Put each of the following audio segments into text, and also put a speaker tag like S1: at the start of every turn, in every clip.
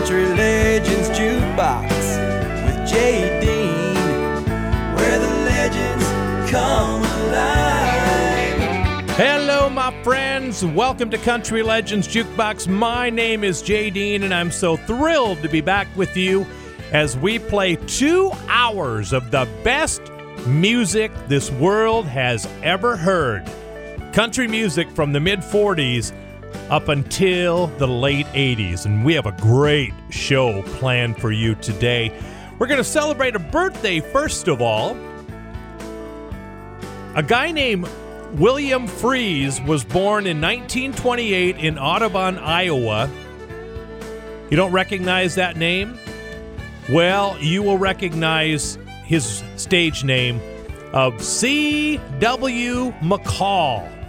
S1: Country Legends Jukebox with Jay Dean, where the legends come alive.
S2: Hello, my friends. Welcome to Country Legends Jukebox. My name is Jay Dean, and I'm so thrilled to be back with you as we play two hours of the best music this world has ever heard. Country music from the mid 40s up until the late 80s. And we have a great show planned for you today. We're going to celebrate a birthday, first of all. A guy named William Fries was born in 1928 in Audubon, Iowa. You don't recognize that name? Well, you will recognize his stage name of C.W. McCall.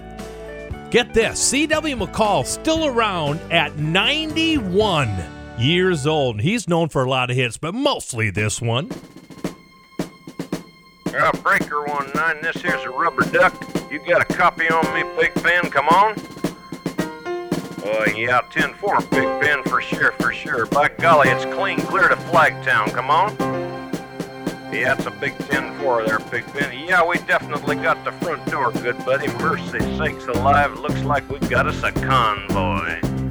S2: Get this C.W. McCall still around at 91 years old. He's known for a lot of hits, but mostly this one.
S3: Uh, breaker one nine. This here's a rubber duck. You got a copy on me, Big Ben? Come on. Oh yeah, 10-4, Big Ben for sure, for sure. By golly, it's clean clear to Flagtown. Come on. Yeah, it's a big 10-4 there, Big Ben. Yeah, we definitely got the front door, good buddy. Mercy sakes alive, looks like we got us a convoy.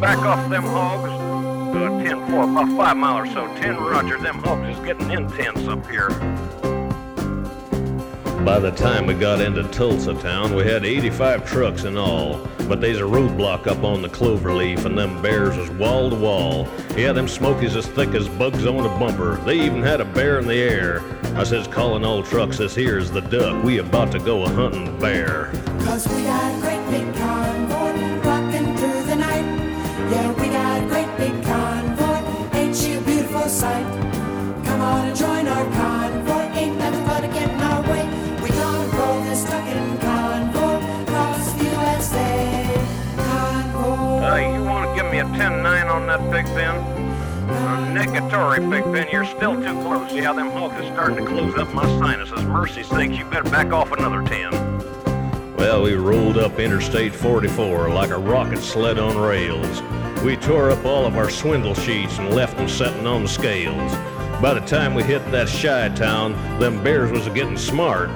S3: back off them hogs? Uh, 10-4, about five mile or so. 10 Roger, them hogs is getting intense up here.
S4: By the time we got into Tulsa town, we had 85 trucks in all. But they's a roadblock up on the cloverleaf, and them bears was wall to wall. Yeah, them smokies as thick as bugs on a bumper. They even had a bear in the air. I says, calling all trucks, this here's the duck. We about to go a hunting bear.
S5: Cause we got a great big convoy on
S3: that, Big Ben? Uh, negatory, Big Ben. You're still too close. Yeah, them hogs is starting to close up my sinuses. Mercy sakes, you better back off another 10.
S4: Well, we rolled up Interstate 44 like a rocket sled on rails. We tore up all of our swindle sheets and left them setting on the scales. By the time we hit that Chi-town, them bears was getting smart.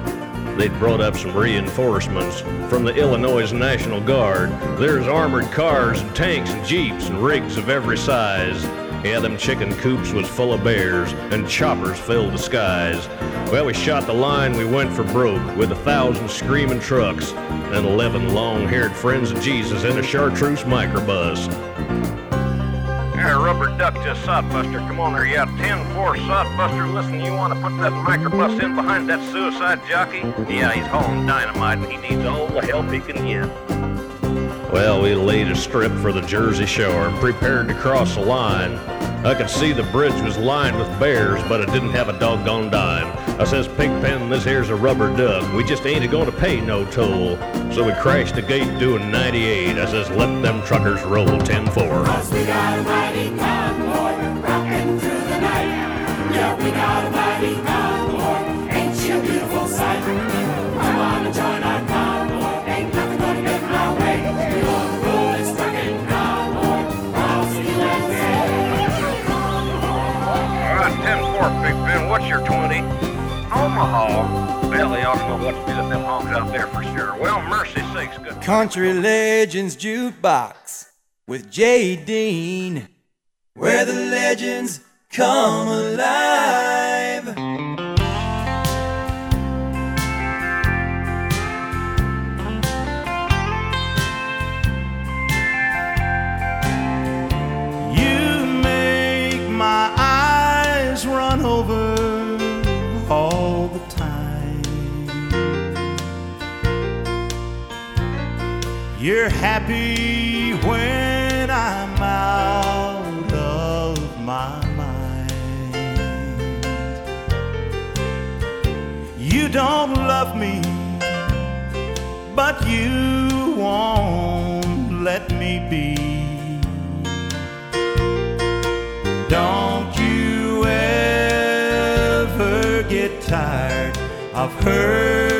S4: They'd brought up some reinforcements from the Illinois National Guard. There's armored cars and tanks and jeeps and rigs of every size. Yeah, them chicken coops was full of bears, and choppers filled the skies. Well, we shot the line, we went for broke, with a thousand screaming trucks, and eleven long-haired friends of Jesus in a chartreuse microbus.
S3: Here, rubber duck just sodbuster. Come on there, yeah, 10-4 sodbuster. Listen, you want to put that microbus in behind that suicide jockey? Yeah, he's hauling dynamite, and he needs all the help he can get.
S4: Well, we laid a strip for the Jersey Shore and prepared to cross the line. I could see the bridge was lined with bears, but it didn't have a doggone dime. I says, Pigpen, this here's a rubber duck. We just ain't going to pay no toll. So we crashed the gate doing 98. I says, let them truckers roll 10-4.
S5: Cause we got a mighty through the night. Yeah, we got a mighty convoy.
S3: What's your 20? Omaha. Well, they ought to know what to do them hogs out there for sure. Well, mercy sakes, good.
S1: Country Legends Jukebox with Jay Dean, where the legends come alive.
S6: You're happy when I'm out of my mind. You don't love me, but you won't let me be. Don't you ever get tired of hurting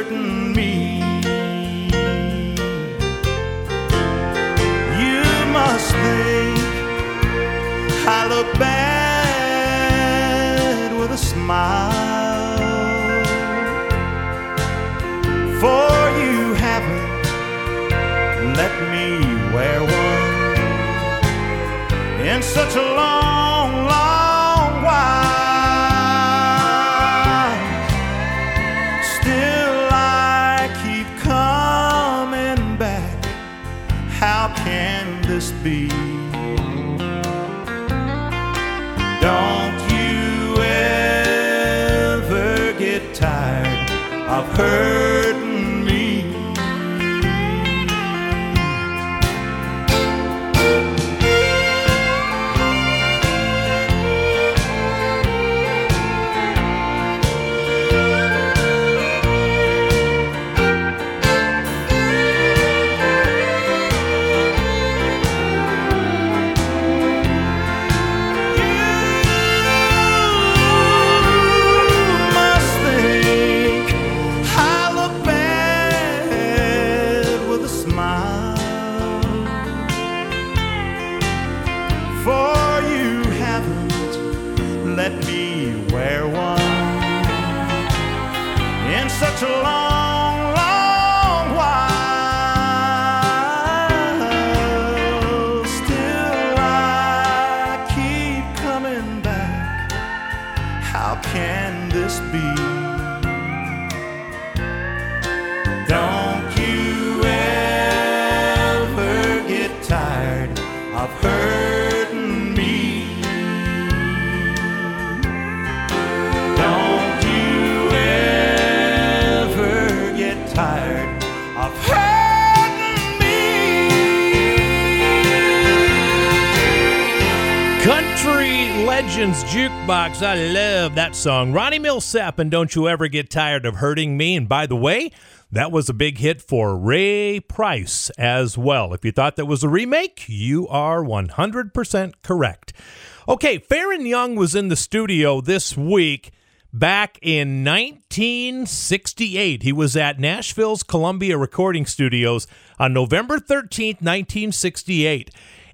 S6: I look bad with a smile. For you haven't let me wear one in such a long, long while. Still, I keep coming back. How can this be? Of hurting
S2: song. Ronnie Milsap and Don't You Ever Get Tired of Hurting Me. And by the way, that was a big hit for Ray Price as well. If you thought that was a remake, you are 100% correct. Okay, Faron Young was in the studio this week back in 1968. He was at Nashville's Columbia Recording Studios on November 13th, 1968.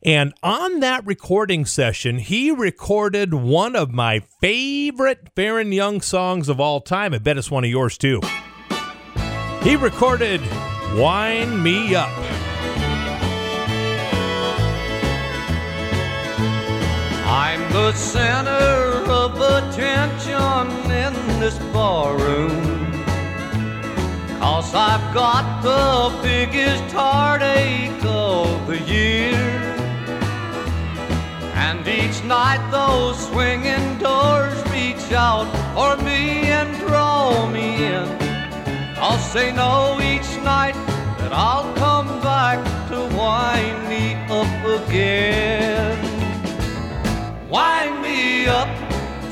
S2: And on that recording session, he recorded one of my favorite Faron Young songs of all time. I bet it's one of yours too. He recorded Wind Me Up.
S7: I'm the center of attention in this barroom. Cause I've got the biggest heartache of the year. And each night those swinging doors reach out for me and draw me in. I'll say no each night that I'll come back to wind me up again. Wind me up,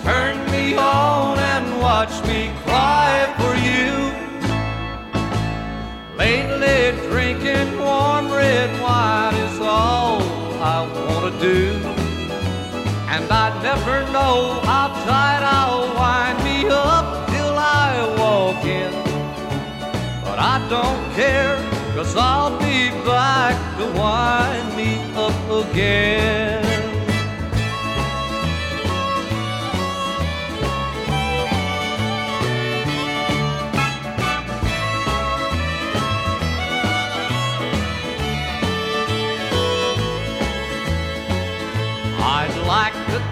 S7: turn me on, and watch me cry for you. Lately, drinking warm red wine is all I want to do. And I never know how tight I'll wind me up till I walk in. But I don't care, cause I'll be back to wind me up again.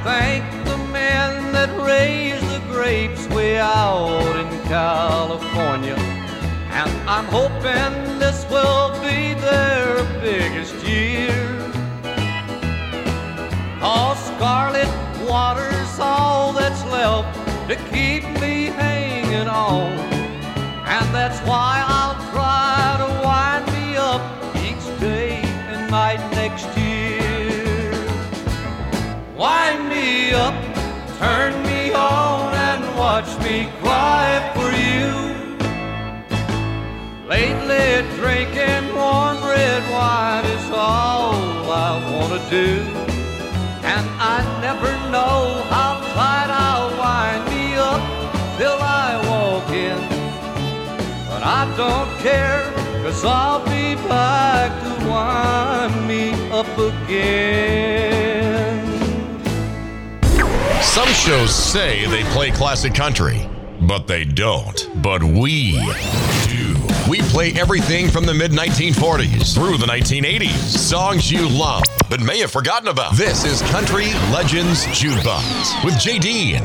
S7: Thank the men that raised the grapes way out in California. And I'm hoping this will be their biggest year. Cause scarlet water's all that's left to keep me hanging on. And that's why Lately, drinking warm red wine is all I wanna do. And I never know how tight I'll wind me up till I walk in. But I don't care, cause I'll be back to wind me up again.
S8: Some shows say they play classic country, but they don't. But we do. We play everything from the mid 1940s through the 1980s. Songs you love but may have forgotten about. This is Country Legends Jukebox with Dean.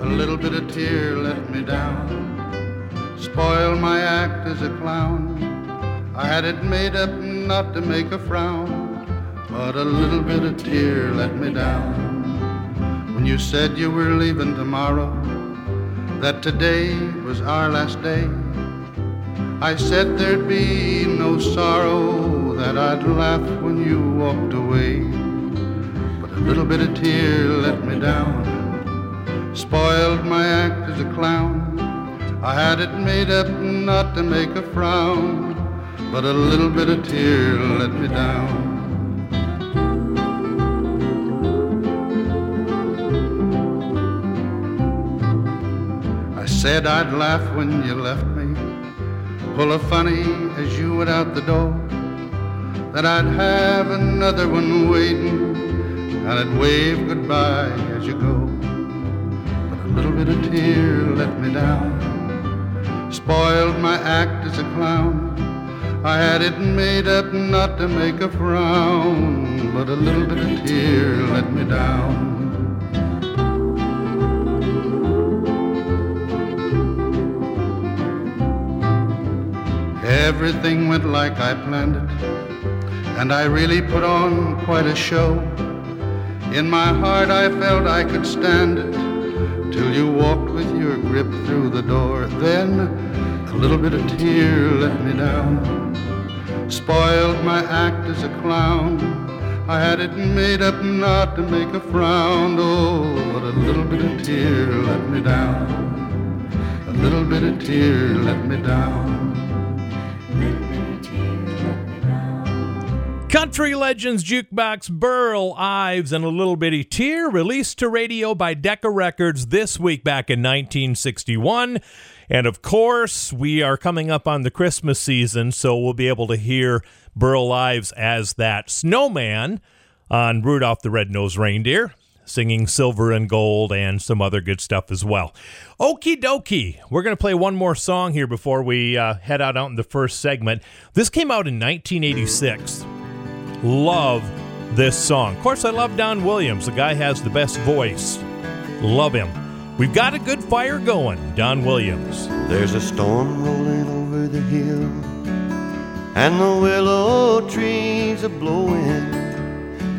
S9: A little bit of tear let me down, spoiled my act as a clown. I had it made up not to make a frown, but a little bit of tear let me down. When you said you were leaving tomorrow, that today was our last day, I said there'd be no sorrow, that I'd laugh when you walked away. But a little bit of tear let me down spoiled my act as a clown. I had it made up not to make a frown, but a little bit of tear let me down. Said I'd laugh when you left me, pull a funny as you went out the door, that I'd have another one waiting, and I'd wave goodbye as you go But a little bit of tear let me down. Spoiled my act as a clown. I had it made up not to make a frown, but a little bit of tear let me down. Everything went like I planned it, and I really put on quite a show. In my heart, I felt I could stand it till you walked with your grip through the door. Then a little bit of tear let me down. Spoiled my act as a clown. I had it made up not to make a frown. Oh, but a little bit of tear let me down. A little bit of tear let me down.
S2: Country Legends Jukebox, Burl Ives, and a little bitty tear released to radio by Decca Records this week back in 1961. And of course, we are coming up on the Christmas season, so we'll be able to hear Burl Ives as that snowman on Rudolph the Red-Nosed Reindeer, singing Silver and Gold and some other good stuff as well. Okie dokie. We're going to play one more song here before we uh, head out, out in the first segment. This came out in 1986 love this song. Of course, I love Don Williams. The guy has the best voice. Love him. We've got a good fire going. Don Williams.
S10: There's a storm rolling over the hill, and the willow trees are blowing.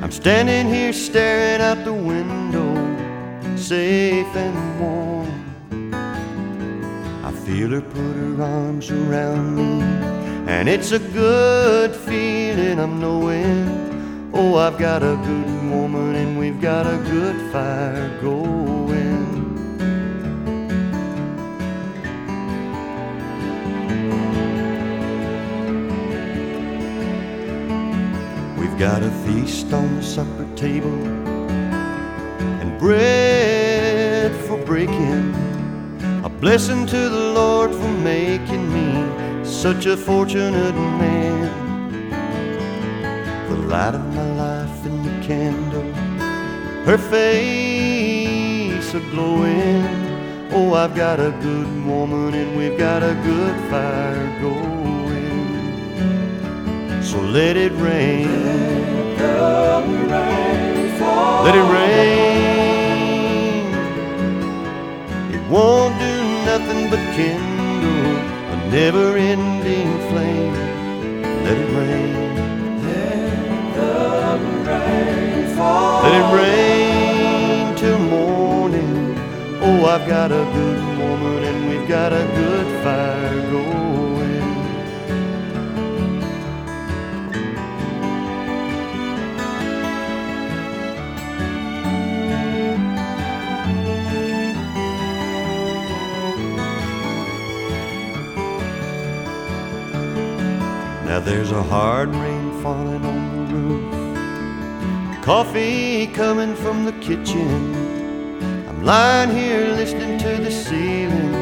S10: I'm standing here staring out the window, safe and warm. I feel her put her arms around me, and it's a good feeling. I'm knowing, oh, I've got a good woman, and we've got a good fire going. We've got a feast on the supper table and bread for breaking. A blessing to the Lord for making me such a fortunate man. The light of my life in the candle, her face a glowing. Oh, I've got a good woman and we've got a good fire going. So let it rain. Let it rain. It won't do nothing but kindle never ending flame. Let it rain. Let it rain till morning. Oh, I've got a good woman and we've got a good fire Now there's a hard rain falling on the roof. Coffee coming from the kitchen. I'm lying here listening to the ceiling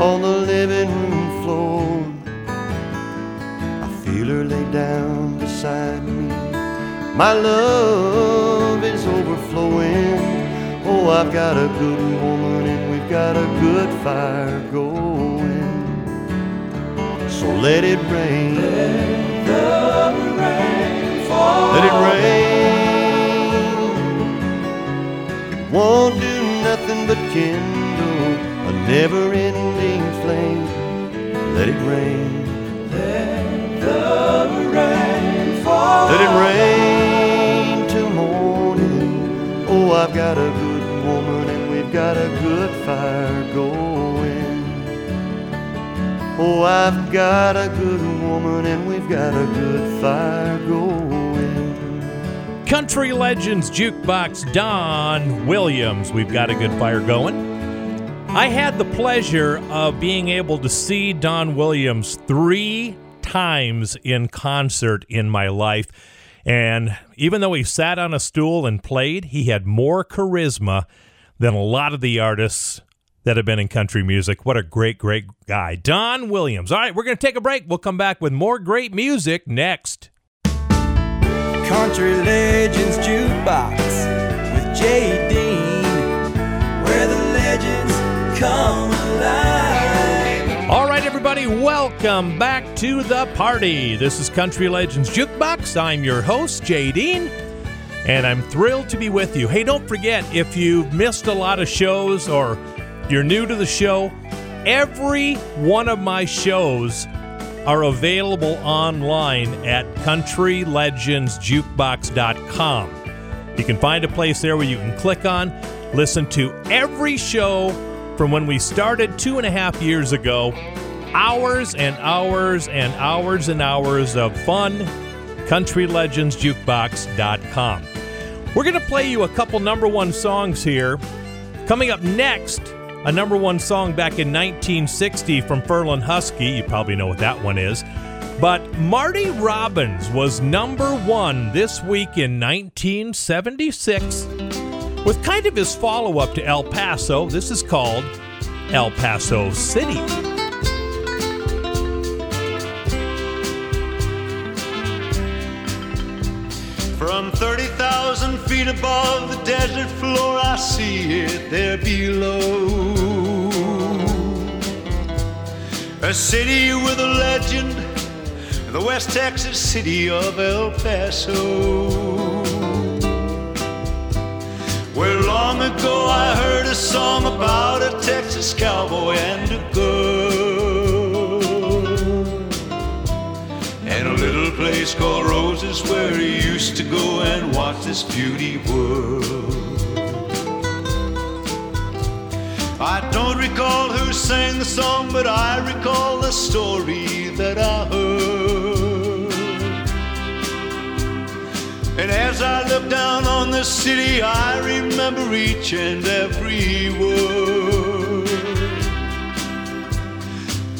S10: on the living room floor. I feel her lay down beside me. My love is overflowing. Oh, I've got a good woman and we've got a good fire going. So let it rain. Let rain. Let it rain. It won't do nothing but kindle a never ending flame. Let it rain. Let the rain fall. Let it rain till morning. Oh, I've got a good woman and we've got a good fire going. Oh, I've got a good woman and we've got a good fire going.
S2: Country Legends Jukebox Don Williams. We've got a good fire going. I had the pleasure of being able to see Don Williams three times in concert in my life. And even though he sat on a stool and played, he had more charisma than a lot of the artists that have been in country music. What a great, great guy. Don Williams. All right, we're going to take a break. We'll come back with more great music next.
S11: Country Legends Jukebox with Jay Dean, where the legends come alive.
S2: All right, everybody, welcome back to the party. This is Country Legends Jukebox. I'm your host, Jay Dean, and I'm thrilled to be with you. Hey, don't forget, if you've missed a lot of shows or you're new to the show, every one of my shows are available online at countrylegendsjukebox.com. You can find a place there where you can click on, listen to every show from when we started two and a half years ago. Hours and hours and hours and hours of fun. CountryLegendsJukebox.com. We're going to play you a couple number one songs here. Coming up next, a number one song back in 1960 from Ferlin Husky. You probably know what that one is. But Marty Robbins was number one this week in 1976 with kind of his follow up to El Paso. This is called El Paso City.
S12: From 30,000 feet above the desert floor, I see it there below. A city with a legend, the West Texas city of El Paso. Where long ago I heard a song about a Texas cowboy and a girl. Place called Rosa's where he used to go and watch this beauty world. I don't recall who sang the song, but I recall the story that I heard. And as I look down on the city, I remember each and every word.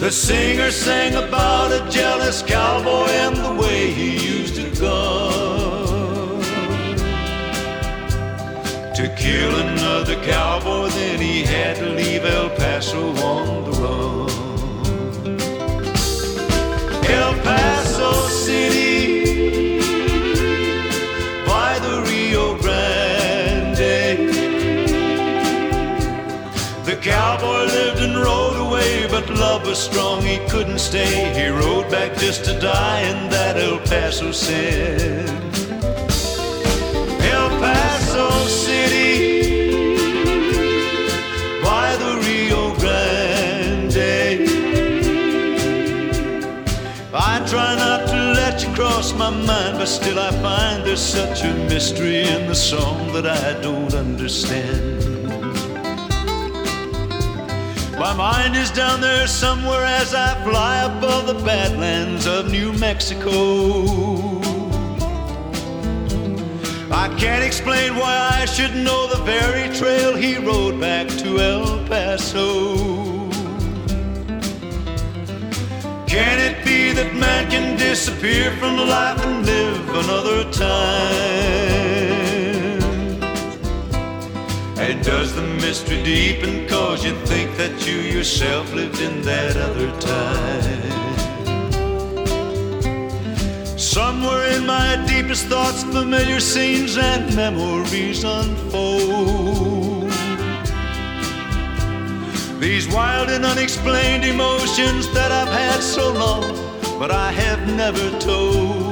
S12: The singer sang about a jealous cowboy and the way he used a gun to kill another cowboy. Then he had to leave El Paso on the run. El Paso City but love was strong, he couldn't stay. He rode back just to die, and that El Paso said. El Paso City by the Rio Grande. I try not to let you cross my mind, but still I find there's such a mystery in the song that I don't understand.
S6: My mind is down there somewhere as I fly above the badlands of New Mexico. I can't explain why I should know the very trail he rode back to El Paso. Can it be that man can disappear from life and live another time? Does the mystery deepen cause you think that you yourself lived in that other time? Somewhere in my deepest thoughts, familiar scenes and memories unfold. These wild and unexplained emotions that I've had so long, but I have never told.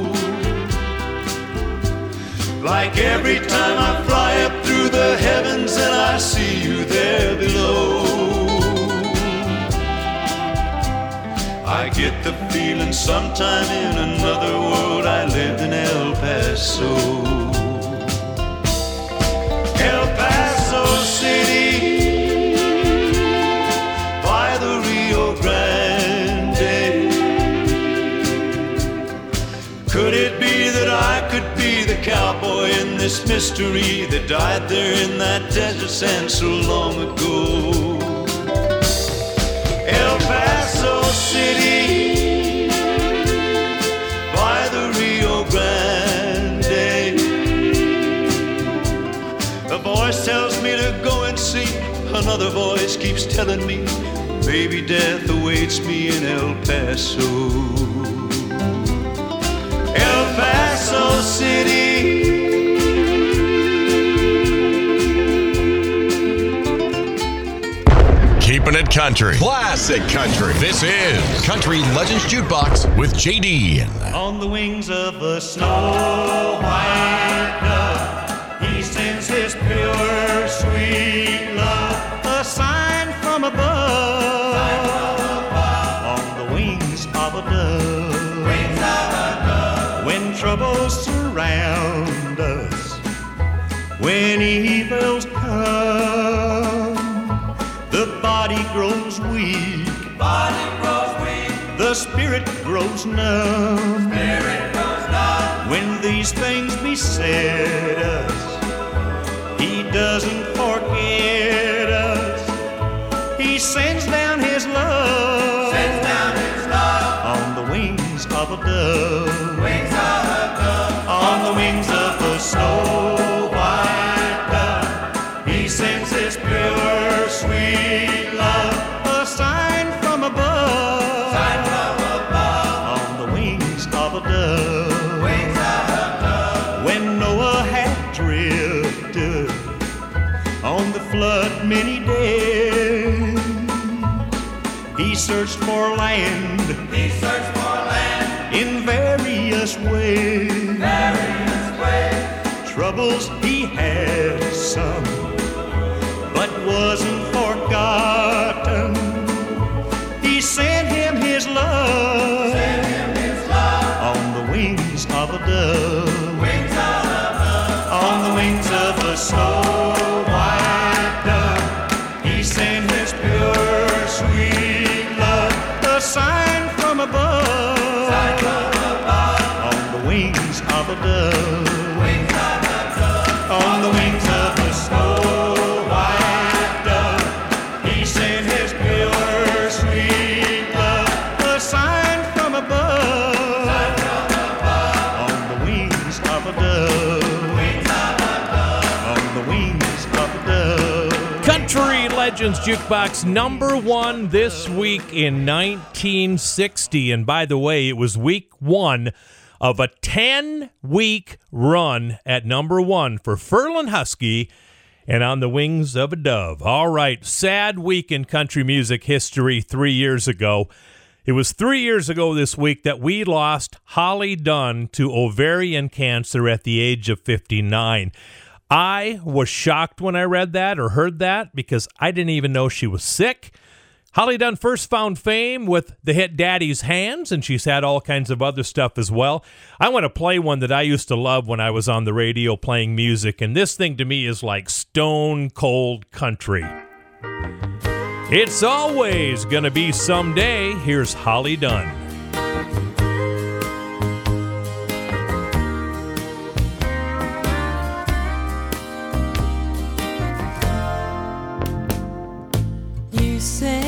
S6: Like every time I fly up through the heavens and I see you there below. I get the feeling sometime in another world I lived in El Paso. El Paso City cowboy in this mystery that died there in that desert sand so long ago? El Paso City by the Rio Grande. A voice tells me to go and see, another voice keeps telling me maybe death awaits me in El Paso. Paso City.
S8: Keeping it country. Classic country. This is Country Legends Jukebox with JD.
S6: On the wings of a snow white when evils come, the body grows weak. The spirit grows numb. When these things beset us, He doesn't searched for land. He searched for land in various ways. Troubles he had
S2: Jukebox number one this week in 1960. And by the way, it was week one of a 10 week run at number one for Ferlin Husky and on the wings of a dove. All right, sad week in country music history three years ago. It was three years ago this week that we lost Holly Dunn to ovarian cancer at the age of 59. I was shocked when I read that or heard that because I didn't even know she was sick. Holly Dunn first found fame with the hit Daddy's Hands, and she's had all kinds of other stuff as well. I want to play one that I used to love when I was on the radio playing music, and this thing to me is like stone cold country. It's always gonna be someday. Here's Holly Dunn.
S8: Say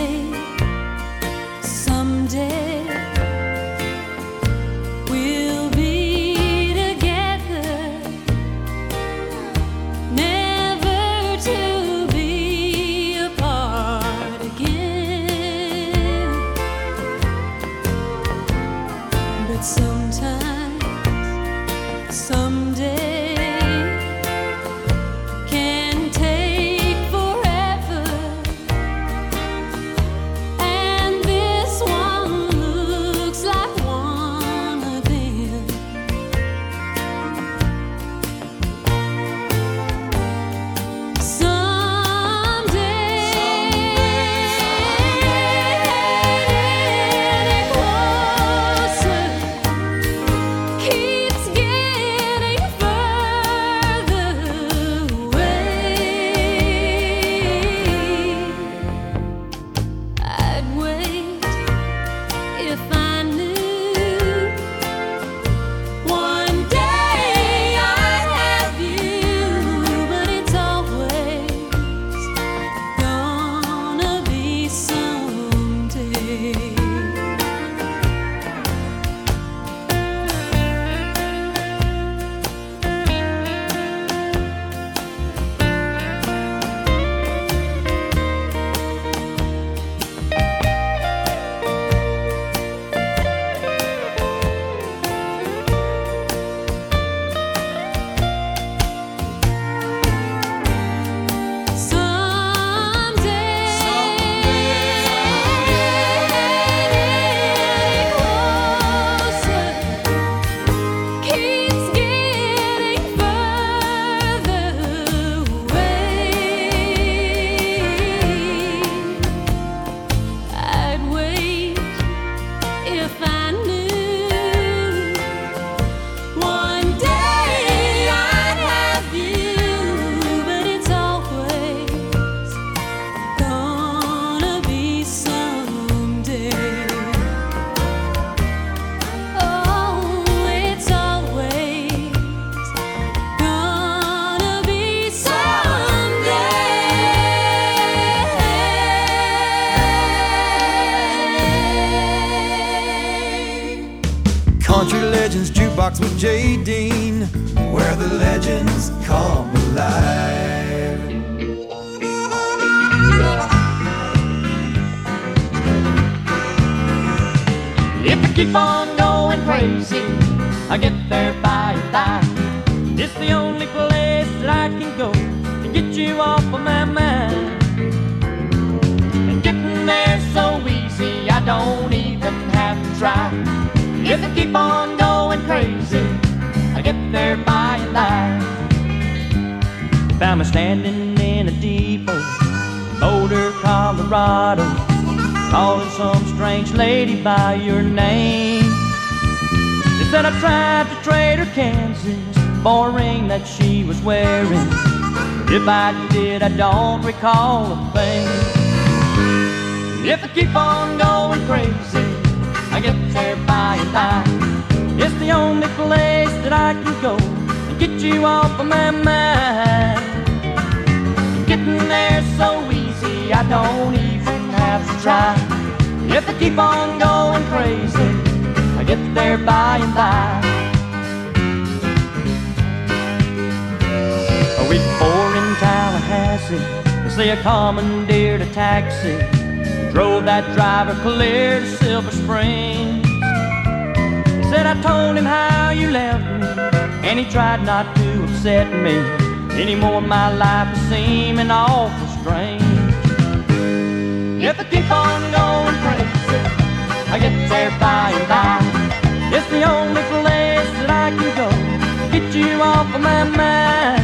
S11: With Jay
S1: Colorado calling some strange lady by your name. They said I tried to trade her Kansas for a ring that she was wearing. If I did, I don't recall a thing. If I keep on going crazy, I get there by and by. It's the only place that I can go and get you off of my mind. Getting there so I don't even have to try. If I keep on going crazy, I get there by and by. A week before in Tallahassee, they commandeered a taxi, drove that driver clear to Silver Springs. Said I told him how you left me, and he tried not to upset me. Anymore, my life is seeming awful strange. If I keep on going crazy, I get there by and by. It's the only place that I can go to get you off of my mind.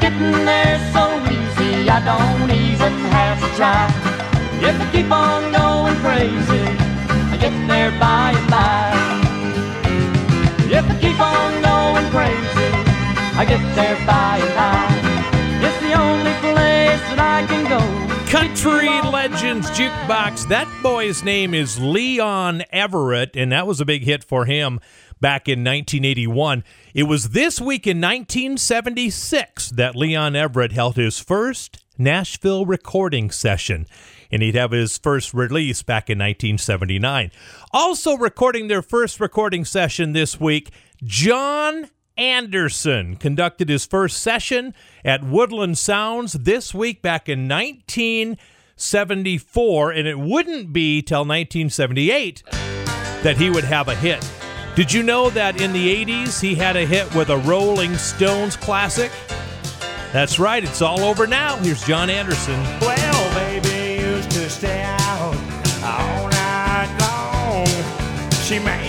S1: Getting there so easy, I don't even have to try. If I keep on going crazy, I get there by and by. If I keep on going crazy, I get there by and by. It's the only place that I can go.
S2: Country Legends Jukebox. That boy's name is Leon Everette, and that was a big hit for him back in 1981. It was this week in 1976 that Leon Everette held his first Nashville recording session, and he'd have his first release back in 1979. Also recording their first recording session this week, John Anderson conducted his first session at Woodland Sounds this week back in 1974, and it wouldn't be till 1978 that he would have a hit. Did you know that in the 80s he had a hit with a Rolling Stones classic? That's right, it's all over now. Here's John Anderson.
S13: Well, baby used to stay out all night long. She made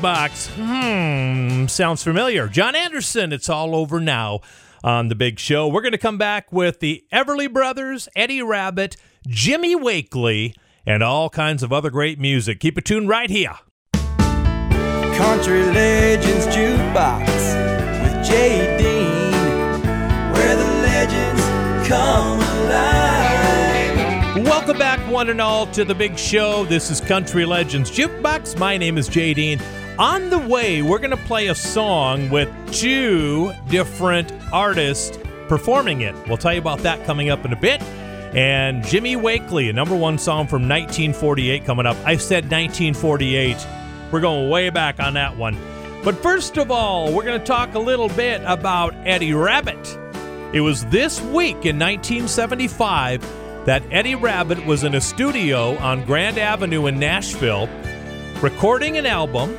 S2: Jukebox. Hmm, sounds familiar. John Anderson, it's all over now on the big show. We're going to come back with the Everly Brothers, Eddie Rabbitt, Jimmy Wakely, and all kinds of other great music. Keep it tuned right here.
S11: Country Legends Jukebox with Jay Dean, where the legends come alive.
S2: Welcome back, one and all, to the big show. This is Country Legends Jukebox. My name is Jay Dean. On the way, we're going to play a song with two different artists performing it. We'll tell you about that coming up in a bit. And Jimmy Wakely, a number one song from 1948 coming up. I said 1948. We're going way back on that one. But first of all, we're going to talk a little bit about Eddie Rabbitt. It was this week in 1975 that Eddie Rabbitt was in a studio on Grand Avenue in Nashville recording an album,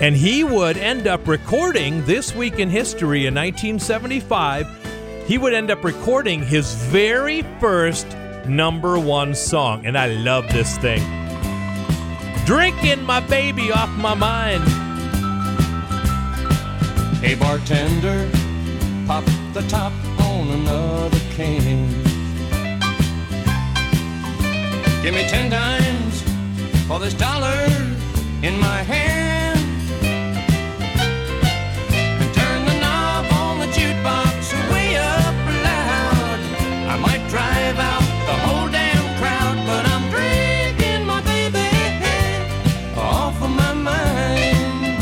S2: and he would end up recording this week in history in 1975. He would end up recording his very first number one song, and I love this thing. Drinking my baby off my mind.
S14: Hey bartender, pop the top on another can. Give me ten dimes for this dollar in my hand. Drive out the whole damn crowd, but I'm drinking my baby off of my mind.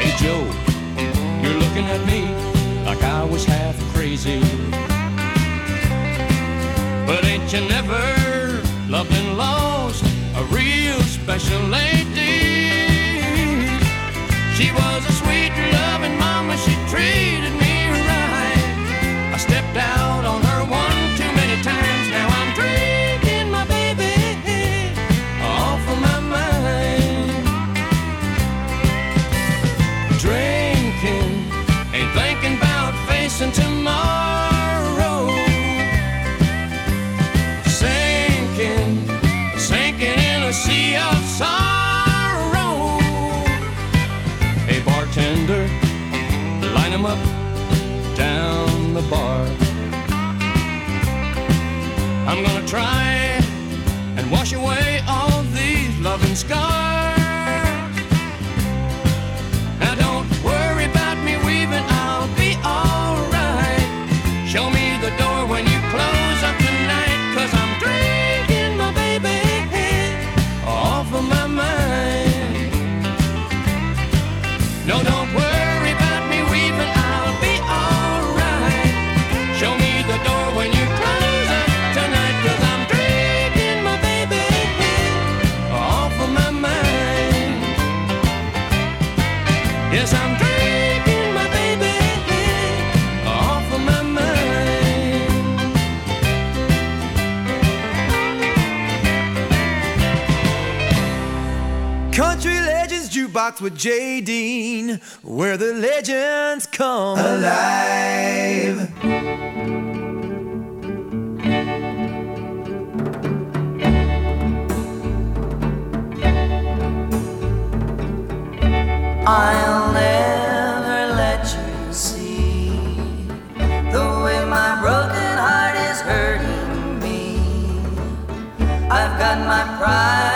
S14: Hey Joe, you're looking at me like I was half crazy. But ain't you never loved and lost a real special lady? Loving
S1: Jukebox with Dean, where the legends come alive.
S15: I'll never let you see the way my broken heart is hurting me. I've got my pride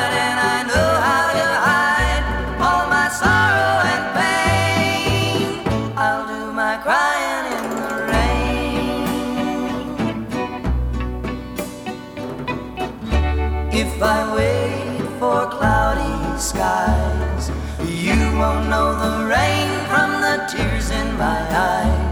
S15: tears in my eyes.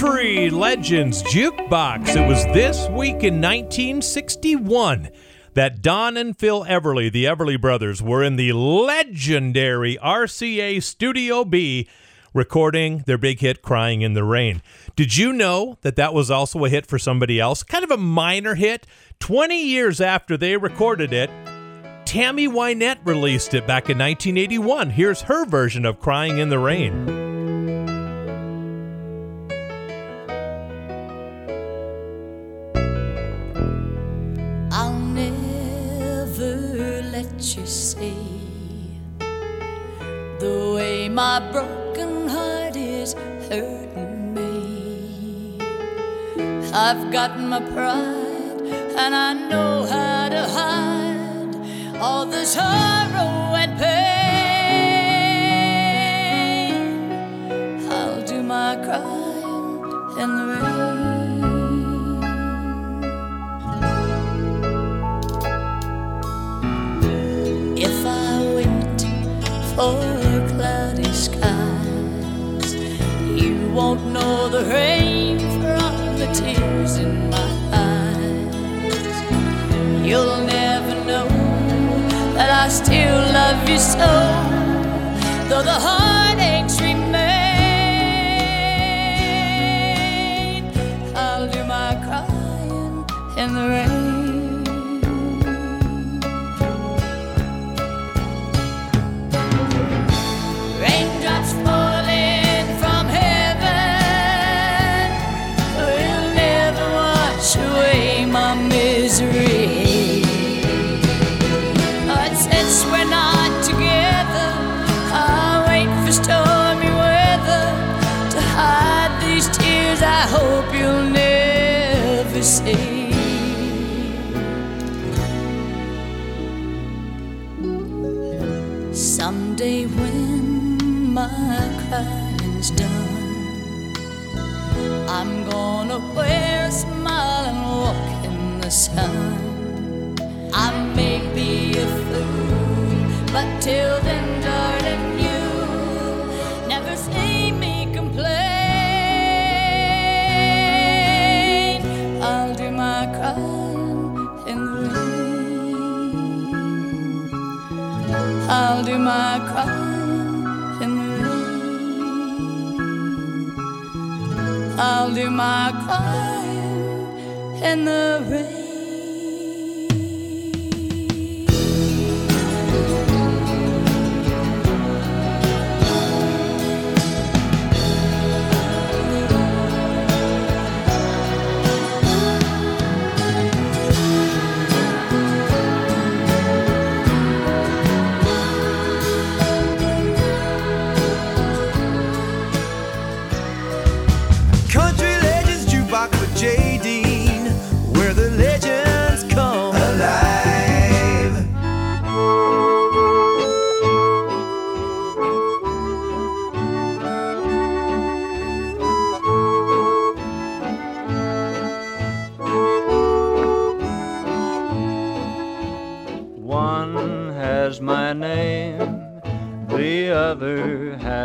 S2: Country Legends Jukebox. It was this week in 1961 that Don and Phil Everly, the Everly brothers, were in the legendary RCA Studio B recording their big hit Crying in the Rain. Did you know that that was also a hit for somebody else? Kind of a minor hit. 20 years after they recorded it, Tammy Wynette released it back in 1981. Here's her version of Crying in the Rain.
S16: You see the way my broken heart is hurting me. I've got my pride and I know how to hide all the sorrow and pain. I'll do my crying in the rain. For cloudy skies, you won't know the rain from the tears in my eyes. You'll never know that I still love you so, though the heartaches remain. I'll do my crying in the rain. Someday when my crying's done, I'm gonna wear a smile and walk in the sun. My crying in the rain.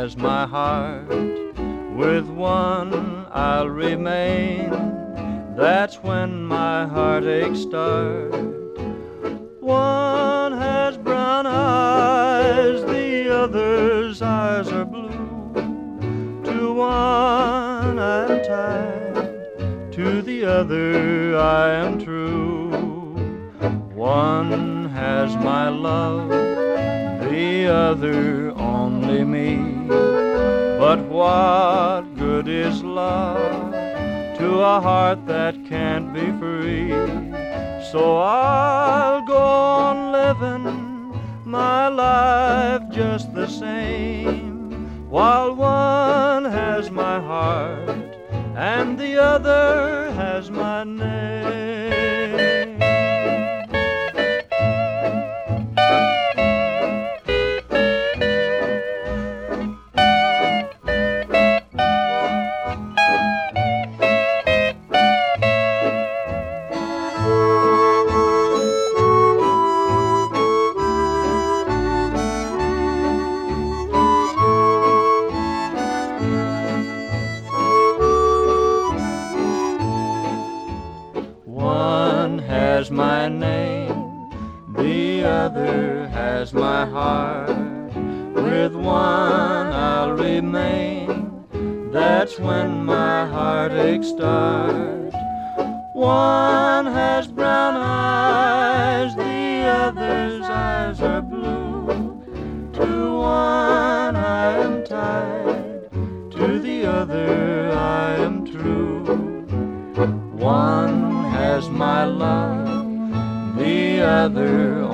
S7: Has my heart. With one I'll remain, that's when my heartaches start. One has brown eyes, the other's eyes are blue. To one I'm tied, to the other I am true. One has my love, the other what good is love to a heart that can't be free? So I'll go on living my life just the same, while one has my heart and the other has my name. When my heartache starts. One has brown eyes, the other's eyes are blue. To one I am tied, to the other I am true. One has my love, the other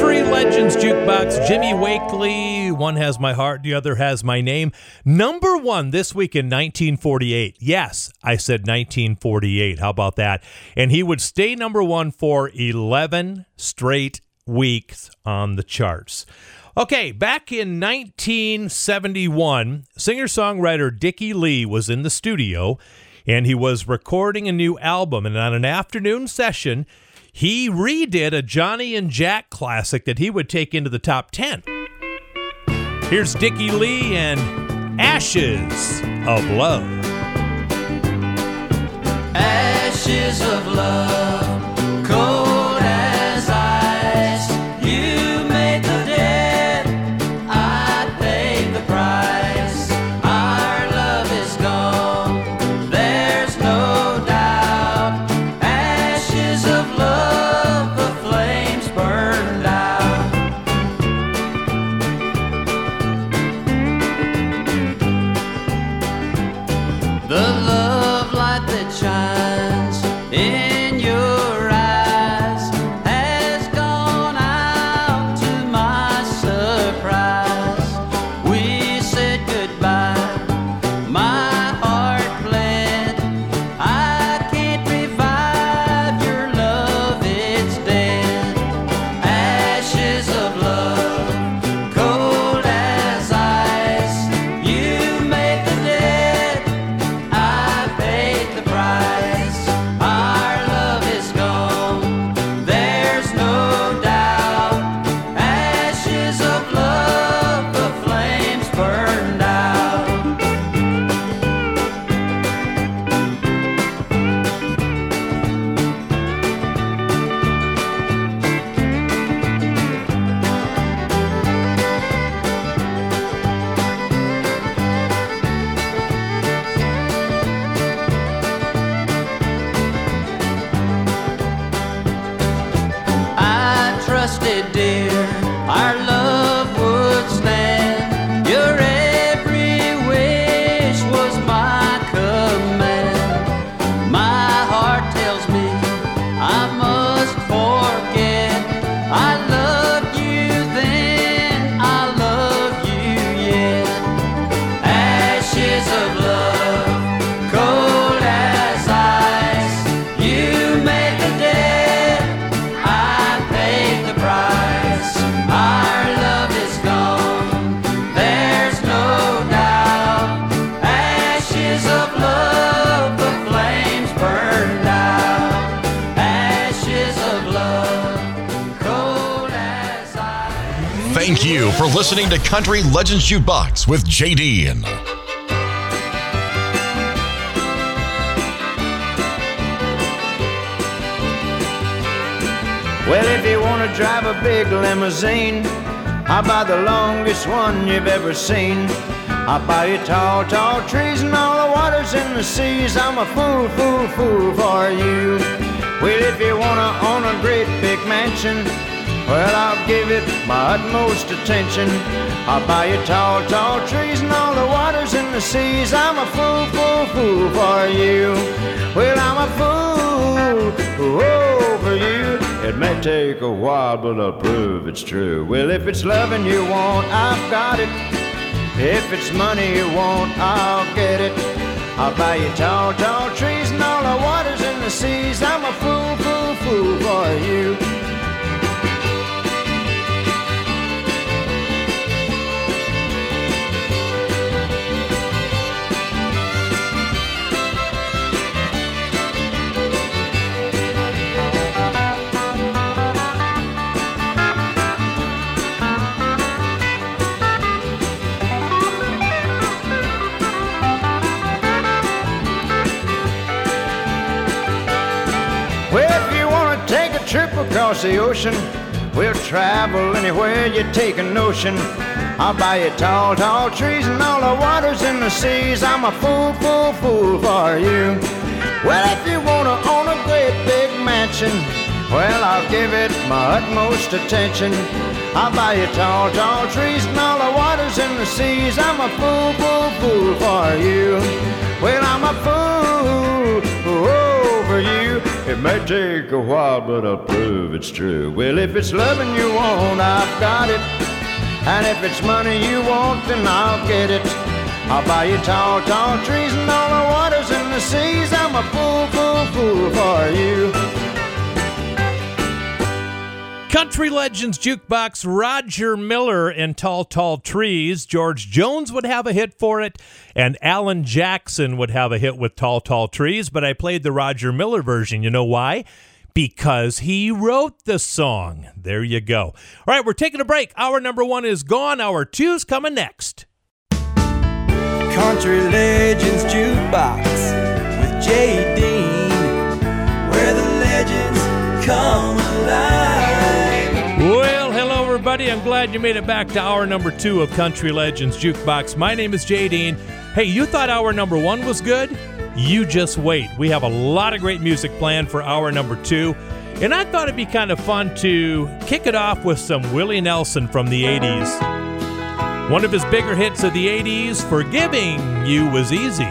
S2: Country Legends Jukebox, Jimmy Wakely. One has my heart, the other has my name. Number one this week in 1948. Yes, I said 1948. How about that? And he would stay number one for 11 straight weeks on the charts. Okay, back in 1971, singer songwriter Dickie Lee was in the studio and he was recording a new album. And on an afternoon session, he redid a Johnny and Jack classic that he would take into the top 10. Here's Dickie Lee and Ashes of Love.
S15: Ashes of love,
S17: listening to Country Legends Jukebox with JD.
S18: Well, if you want to drive a big limousine, I'll buy the longest one you've ever seen. I'll buy you tall, tall trees and all the waters in the seas. I'm a fool, fool, fool for you. Well, if you want to own a great big mansion, well, I'll give it my utmost attention. I'll buy you tall, tall trees and all the waters in the seas. I'm a fool, fool, fool for you. Well, I'm a fool, for you. It may take a while, but I'll prove it's true. Well, if it's loving you want, I've got it. If it's money you want, I'll get it. I'll buy you tall, tall trees and all the waters in the seas. I'm a fool, fool, fool for you. Trip across the ocean, we'll travel anywhere you take a notion. I'll buy you tall, tall trees and all the waters in the seas. I'm a fool, fool, fool for you. Well, if you want to own a great big mansion, Well, I'll give it my utmost attention. I'll buy you tall, tall trees and all the waters in the seas. I'm a fool, fool, fool for you. Well, I'm a fool for you. It may take a while, but I'll prove it's true. Well, if it's loving you want, I've got it. And if it's money you want, then I'll get it. I'll buy you tall, tall trees and all the waters in the seas. I'm a fool, fool, fool for you.
S19: Country Legends Jukebox, Roger Miller and Tall Tall Trees. George Jones would have a hit for it, and Alan Jackson would have a hit with Tall Tall Trees, but I played the Roger Miller version. You know why? Because he wrote the song. There you go. All right, we're taking a break. Hour number one is gone. Hour two's coming next.
S11: Country Legends
S19: glad you made it back to hour number two of Country Legends Jukebox. My name is Jay Dean. Hey, you thought hour number one was good? You just wait. We have a lot of great music planned for hour number two. And I thought it'd be kind of fun to kick it off with some Willie Nelson from the 80s. One of his bigger hits of the 80s, Forgiving You Was Easy.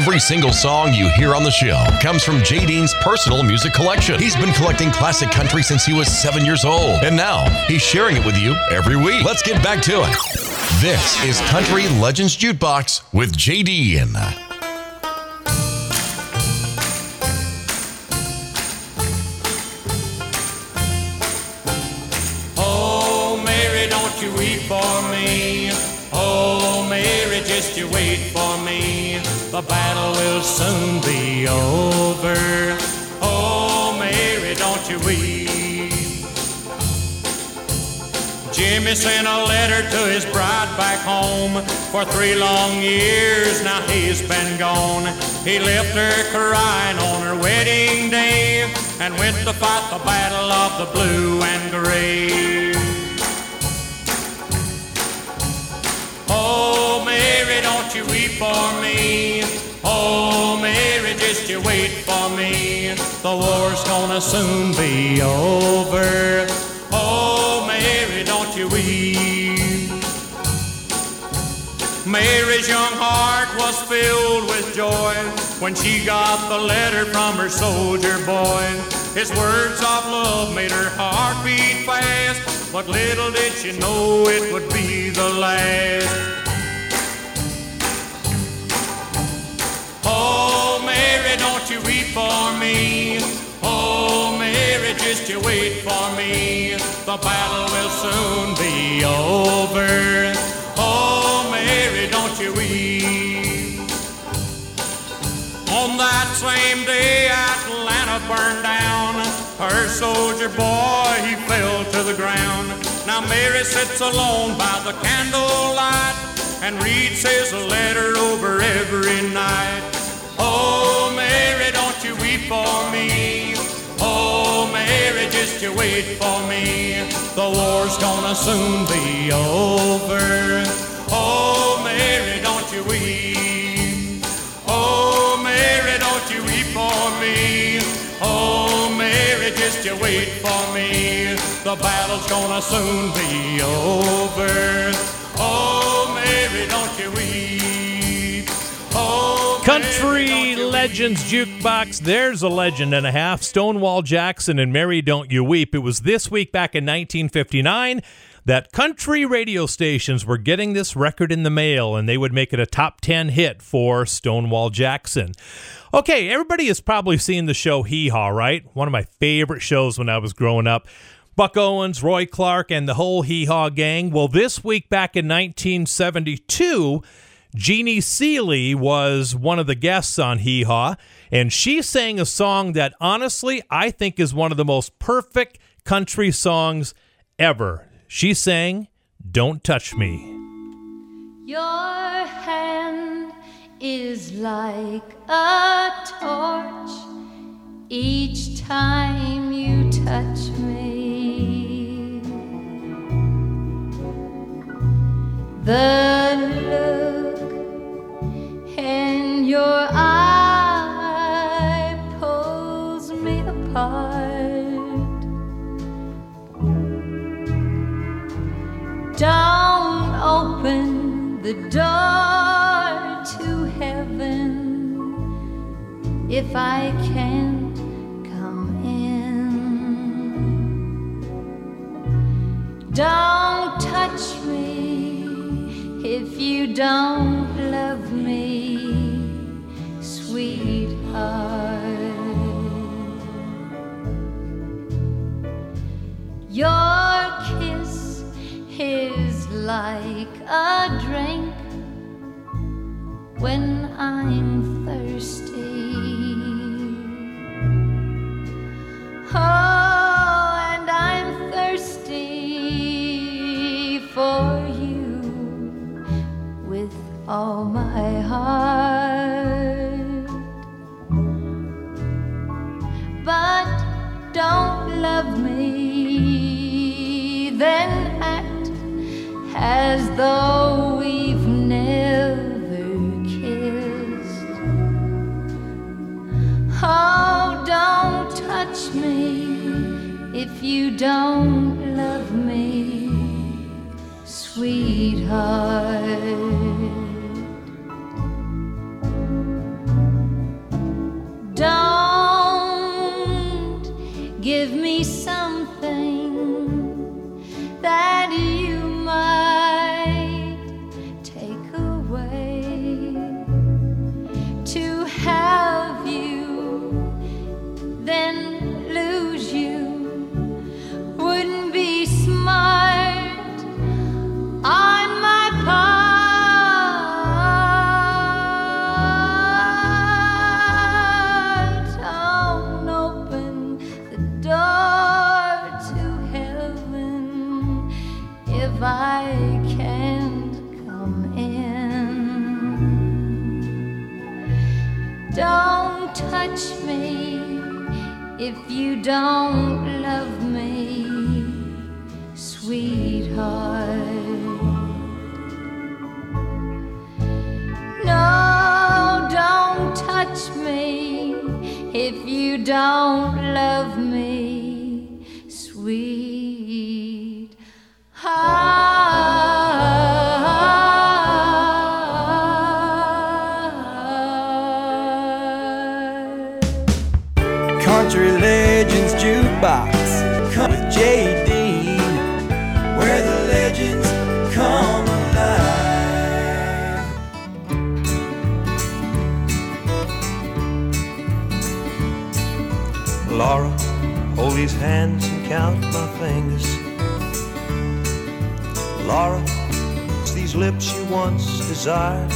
S17: Every single song you hear on the show comes from Jay Dean's personal music collection. He's been collecting classic country since he was seven years old, and now he's sharing it with you every week. Let's get back to it. This is Country Legends Jukebox with J. Dean.
S6: Jimmy sent a letter to his bride back home. For three long years now he's been gone. He left her crying on her wedding day and went to fight the battle of the blue and gray. Oh, Mary, don't you weep for me. Oh, Mary, just you wait for me. The war's gonna soon be over. Mary's young heart was filled with joy when she got the letter from her soldier boy. His words of love made her heart beat fast, but little did she know it would be the last. Oh, Mary, don't you weep for me. Oh, Mary, just you wait for me. The battle will soon be over. Oh, Mary, don't you weep. On that same day, Atlanta burned down. Her soldier boy, he fell to the ground. Now Mary sits alone by the candlelight and reads his letter over every night. Oh, Mary, don't you weep for me. Mary, just you wait for me. The war's gonna soon be over. Oh, Mary, don't you weep. Oh, Mary, don't you weep for me. Oh, Mary, just you wait for me. The battle's gonna soon be over. Oh, Mary, don't you weep.
S2: Country Legends Jukebox. There's a legend and a half. Stonewall Jackson and Mary Don't You Weep. It was this week back in 1959 that country radio stations were getting this record in the mail and they would make it a top 10 hit for Stonewall Jackson. Okay, everybody has probably seen the show Hee Haw, right? One of my favorite shows when I was growing up. Buck Owens, Roy Clark, and the whole Hee Haw gang. Well, this week back in 1972, Jeannie Seely was one of the guests on Hee Haw, and she sang a song that honestly I think is one of the most perfect country songs ever. She sang Don't Touch Me.
S16: Your hand is like a torch each time you touch me. The the door to heaven if I can't come in. Don't touch me if you don't love me, sweetheart. Your kiss is like a drink when I'm thirsty. Oh, and I'm thirsty for you with all my heart. But don't love me, then as though we've never kissed. Oh, don't touch me if you don't love me, sweetheart. Don't give me something that you don't love me, sweetheart. No, don't touch me if you don't love me.
S12: These hands and count my fingers. Laura, it's these lips you once desired.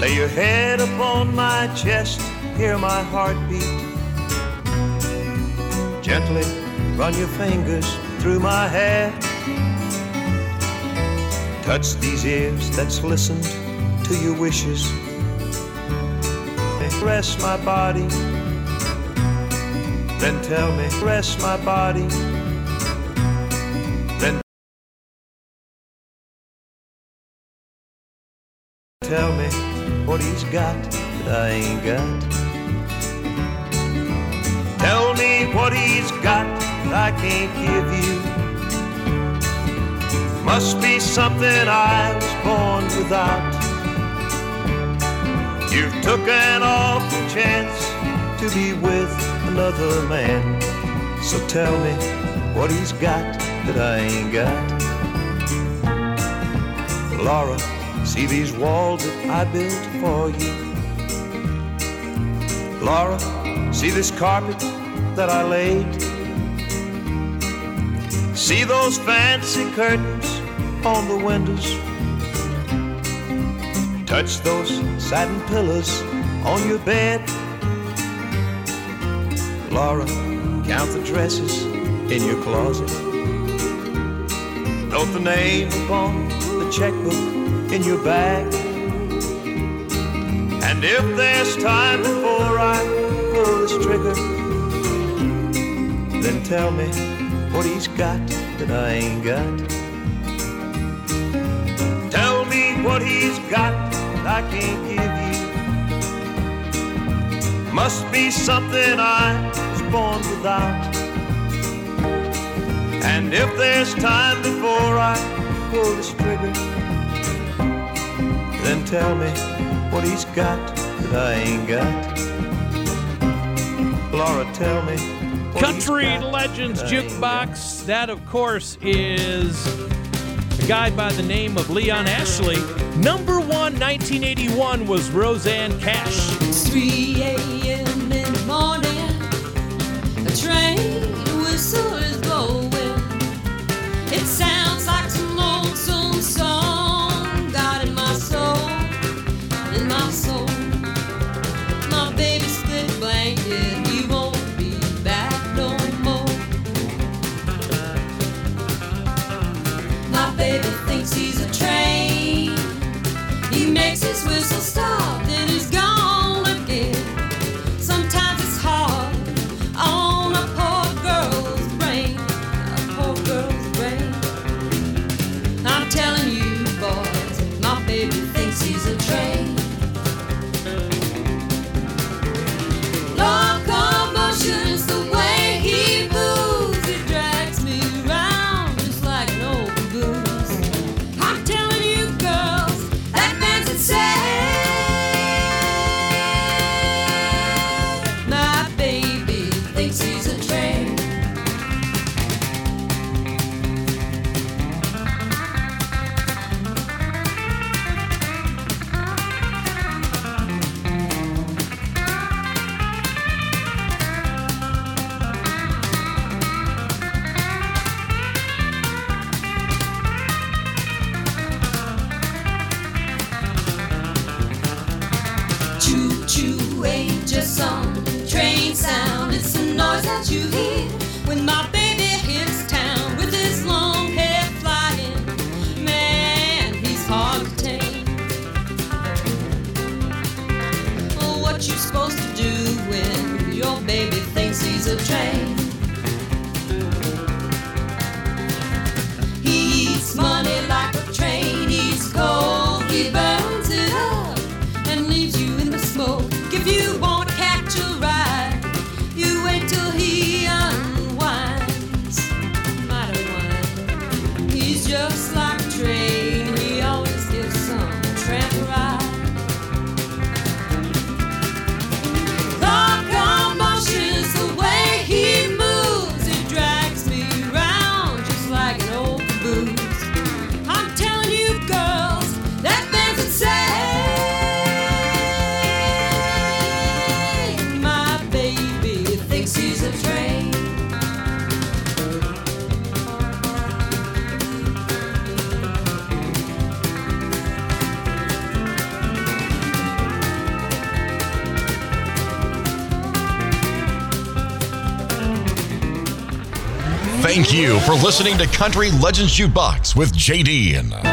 S12: Lay your head upon my chest, hear my heartbeat. Gently run your fingers through my hair. Touch these ears that's listened to your wishes. Rest my body then tell me, rest my body. Then tell me what he's got that I ain't got. Tell me what he's got that I can't give you. Must be something I was born without. You took an awful chance to be with another man. So tell me what he's got that I ain't got. Laura, see these walls that I built for you. Laura, see this carpet that I laid. See those fancy curtains on the windows. Touch those satin pillows on your bed. Laura, count the dresses in your closet. Note the name upon the checkbook in your bag. And if there's time before I pull this trigger, then tell me what he's got that I ain't got. Tell me what he's got that I can't give you. Must be something I was born without. And if there's time before I pull this trigger, then tell me what he's got that I ain't got. Laura, tell me.
S2: Country Legends
S12: that I ain't
S2: Jukebox. That, of course, is guy by the name of Leon Ashley. Number one, 1981, was Rosanne Cash.
S20: 3 a.m. in the morning, a train whistle you
S17: for listening to Country Legends Jukebox with JD.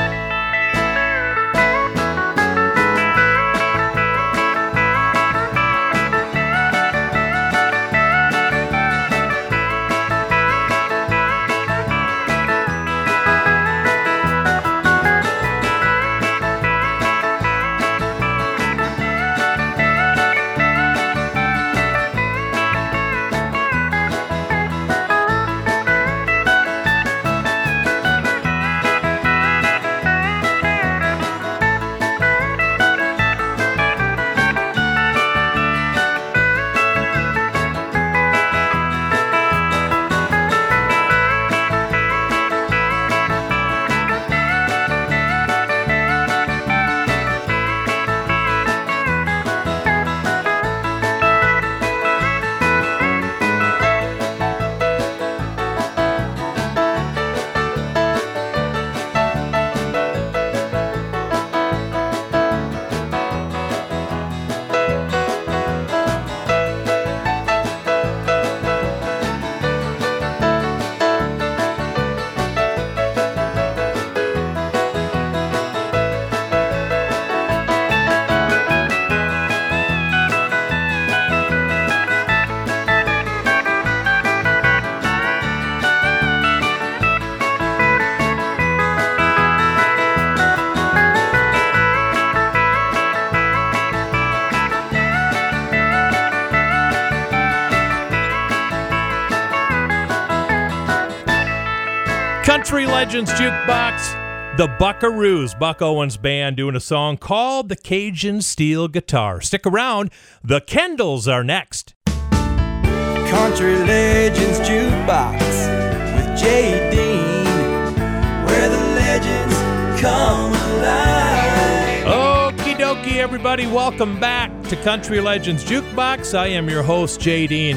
S2: Legends Jukebox, the Buckaroos, Buck Owens Band, doing a song called The Cajun Steel Guitar. Stick around, the Kendalls are next.
S11: Country Legends Jukebox with Jay Dean, where the legends come alive.
S2: Okie dokie, everybody. Welcome back to Country Legends Jukebox. I am your host, Jay Dean.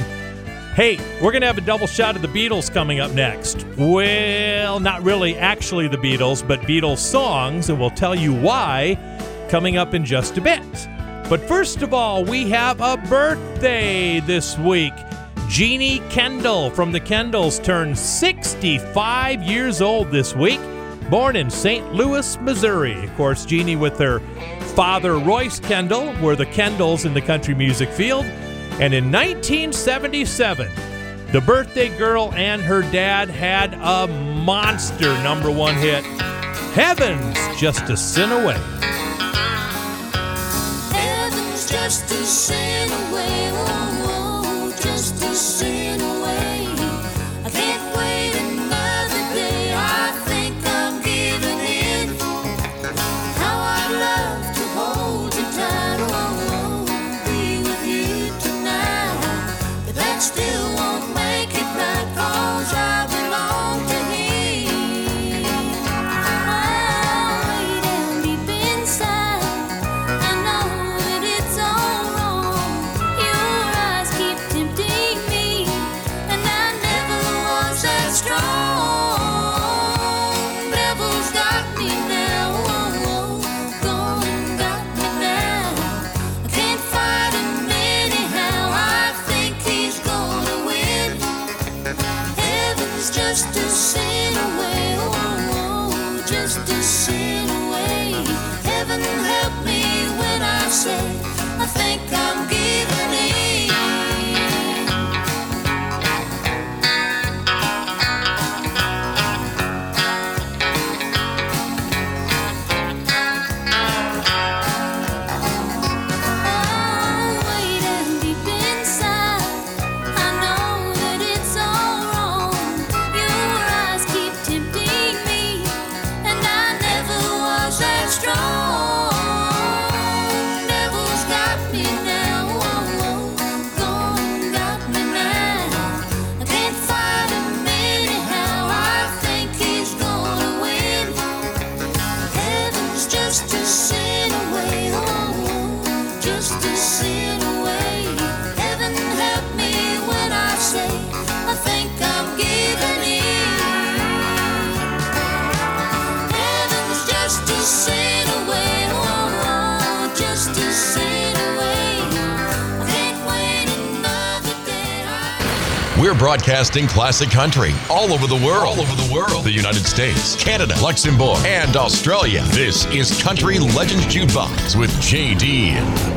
S2: Hey, we're going to have a double shot of the Beatles coming up next. Well, not really actually the Beatles, but Beatles songs, and we'll tell you why coming up in just a bit. But first of all, we have a birthday this week. Jeannie Kendall from the Kendalls turned 65 years old this week, born in St. Louis, Missouri. Of course, Jeannie with her father, Royce Kendall, were the Kendalls in the country music field. And in 1977, the birthday girl and her dad had a monster number one hit Heaven's Just a Sin Away.
S21: Heaven's just a sin away, oh, oh, just a sin
S8: broadcasting classic country all over the world. All over the world. The United States, Canada, Luxembourg, and Australia. This is Country Legends Jukebox with JD.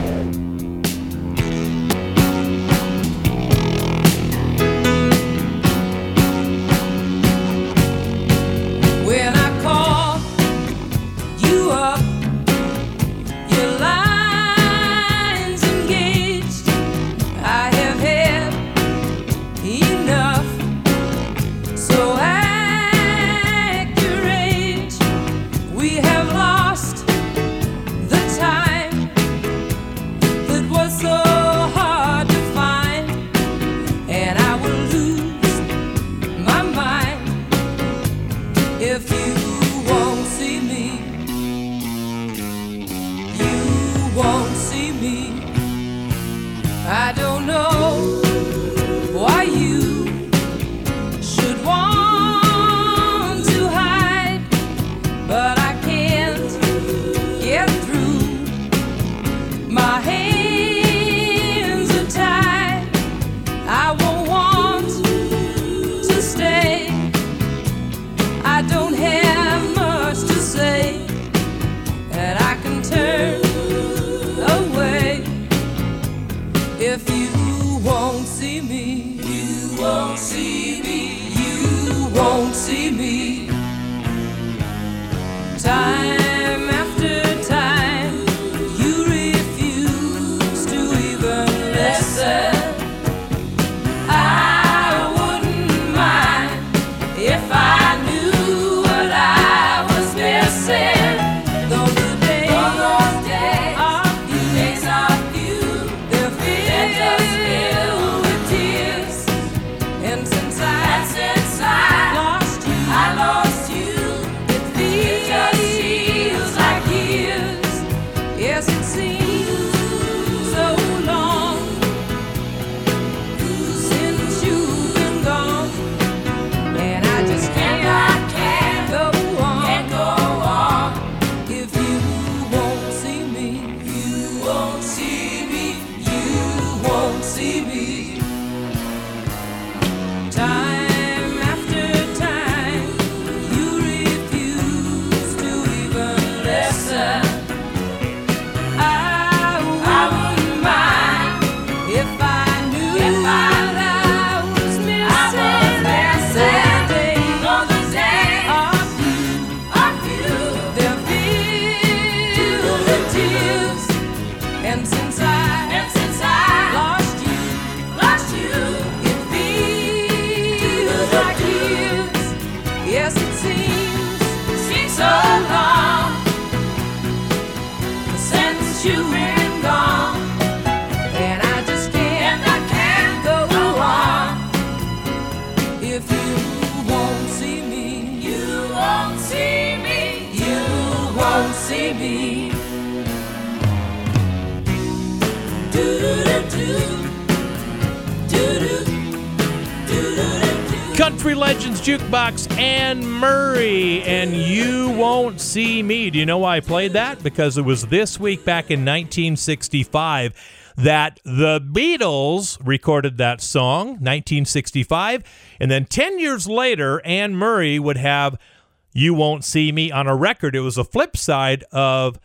S2: Jukebox Anne Murray and You Won't See Me. Do you know why I played that? Because it was this week back in 1965 that the Beatles recorded that song, 1965, and then 10 years later Anne Murray would have You Won't See Me on a record. It was a flip side of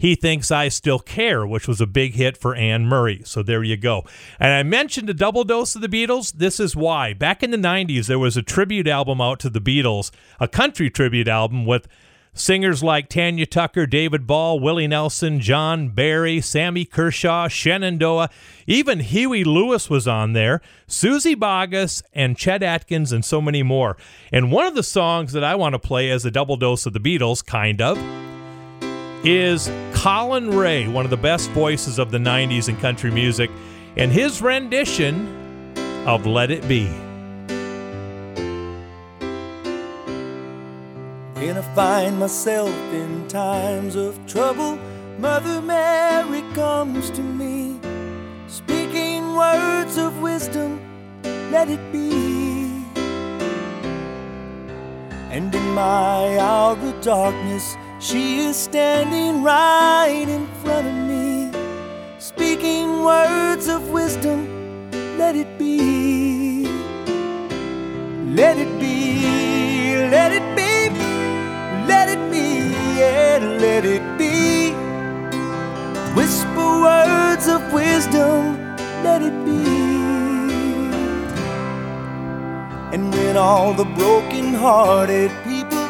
S2: he Thinks I Still Care, which was a big hit for Anne Murray. So there you go. And I mentioned a double dose of the Beatles. This is why. Back in the 90s, there was a tribute album out to the Beatles, a country tribute album with singers like Tanya Tucker, David Ball, Willie Nelson, John Berry, Sammy Kershaw, Shenandoah. Even Huey Lewis was on there, Suzy Bogguss, and Chet Atkins, and so many more. And one of the songs that I want to play as a double dose of the Beatles, kind of, is Collin Raye, one of the best voices of the 90s in country music, and his rendition of Let It Be.
S11: When I find myself in times of trouble, Mother Mary comes to me, speaking words of wisdom, let it be. And in my hour of darkness, she is standing right in front of me, speaking words of wisdom, let it be. Let it be, let it be, let it be, yeah, let it be. Whisper words of wisdom, let it be. And when all the broken hearted people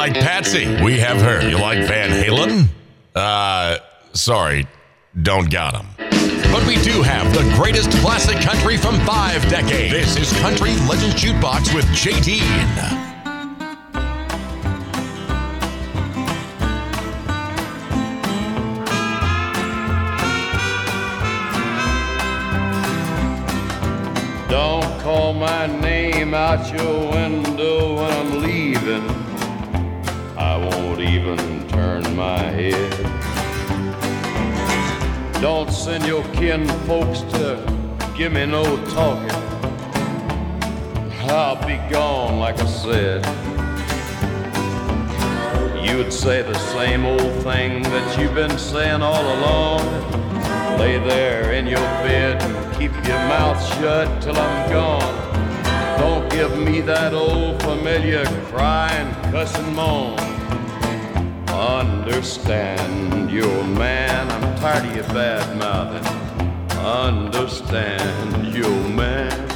S8: like Patsy? We have her. You like Van Halen? Uh, sorry, don't got him. But we do have the greatest classic country from five decades. This is Country Legends Jukebox with JD.
S22: Don't call my name out your window when I'm leaving. I won't even turn my head. Don't send your kin folks to give me no talking. I'll be gone, like I said. You'd say the same old thing that you've been saying all along. Lay there in your bed and keep your mouth shut till I'm gone. Don't give me that old familiar crying, cussing moan. Understand, you old man, I'm tired of your bad mouthing. Understand, you old man.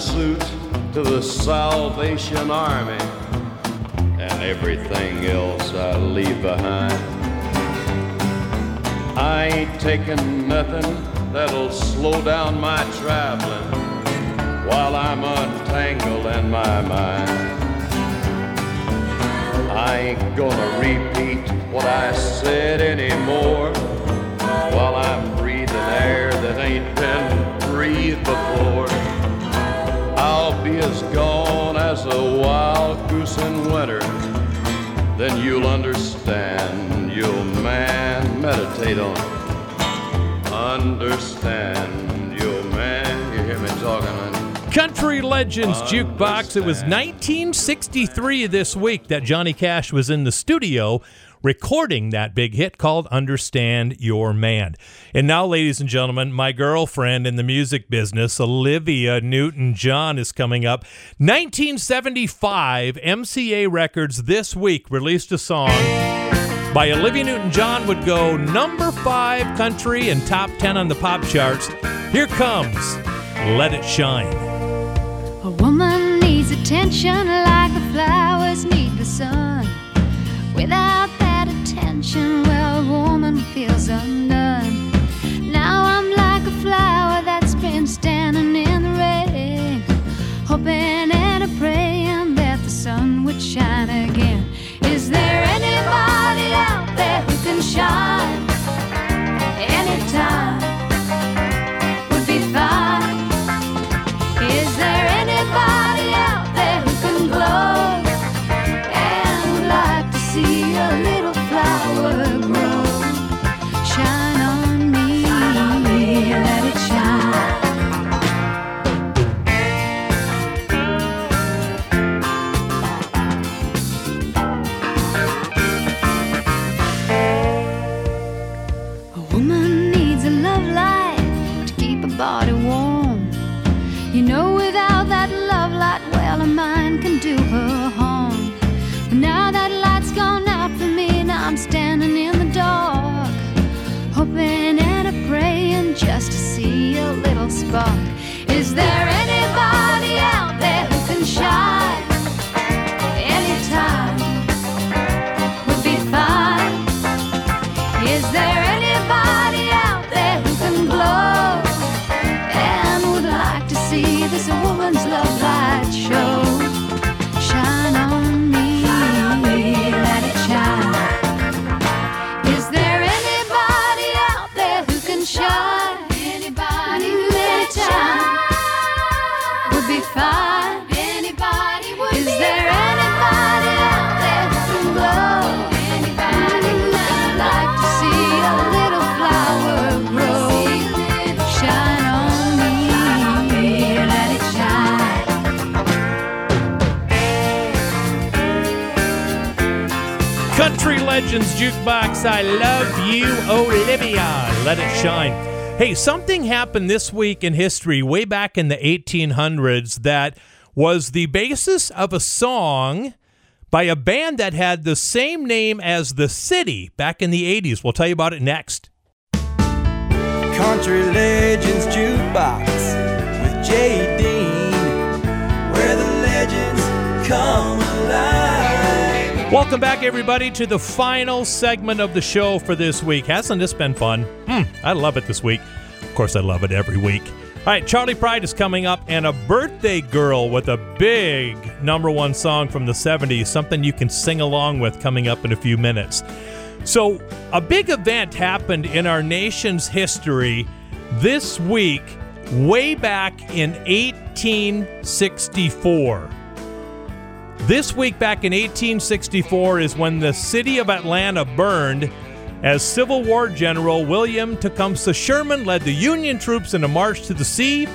S23: Suit to the Salvation Army, and everything else I leave behind. I ain't taking nothing that'll slow down my traveling while I'm untangled in my mind. I ain't gonna repeat what I said anymore while I'm breathing air that ain't been breathed before. Be as gone as a wild goose in winter. Then you'll understand. You'll man meditate on it. Understand. You'll man. You hear me talking, honey?
S2: Country Legends Jukebox. It was 1963 this week that Johnny Cash was in the studio recording that big hit called Understand Your Man. And now, ladies and gentlemen, my girlfriend in the music business, Olivia Newton John, is coming up. 1975, MCA Records this week released a song by Olivia Newton John would go number five country and top 10 on the pop charts. Here comes Let It Shine.
S24: A woman needs attention like the flowers need the sun. Without attention, well, a woman feels undone.
S2: Jukebox. I love you, Olivia. Let it shine. Hey, something happened this week in history, way back in the 1800s, that was the basis of a song by a band that had the same name as the city back in the 80s. We'll tell you about it next.
S1: Country Legends Jukebox with Jay Dean, where the legends come.
S2: Welcome back, everybody, to the final segment of the show for this week. Hasn't this been fun? Hmm, I love it this week. Of course, I love it every week. All right, Charley Pride is coming up, and a birthday girl with a big number one song from the 70s, something you can sing along with coming up in a few minutes. So, a big event happened in our nation's history this week, way back in 1864. This week back in 1864 is when the city of Atlanta burned as Civil War General William Tecumseh Sherman led the Union troops in a march to the sea.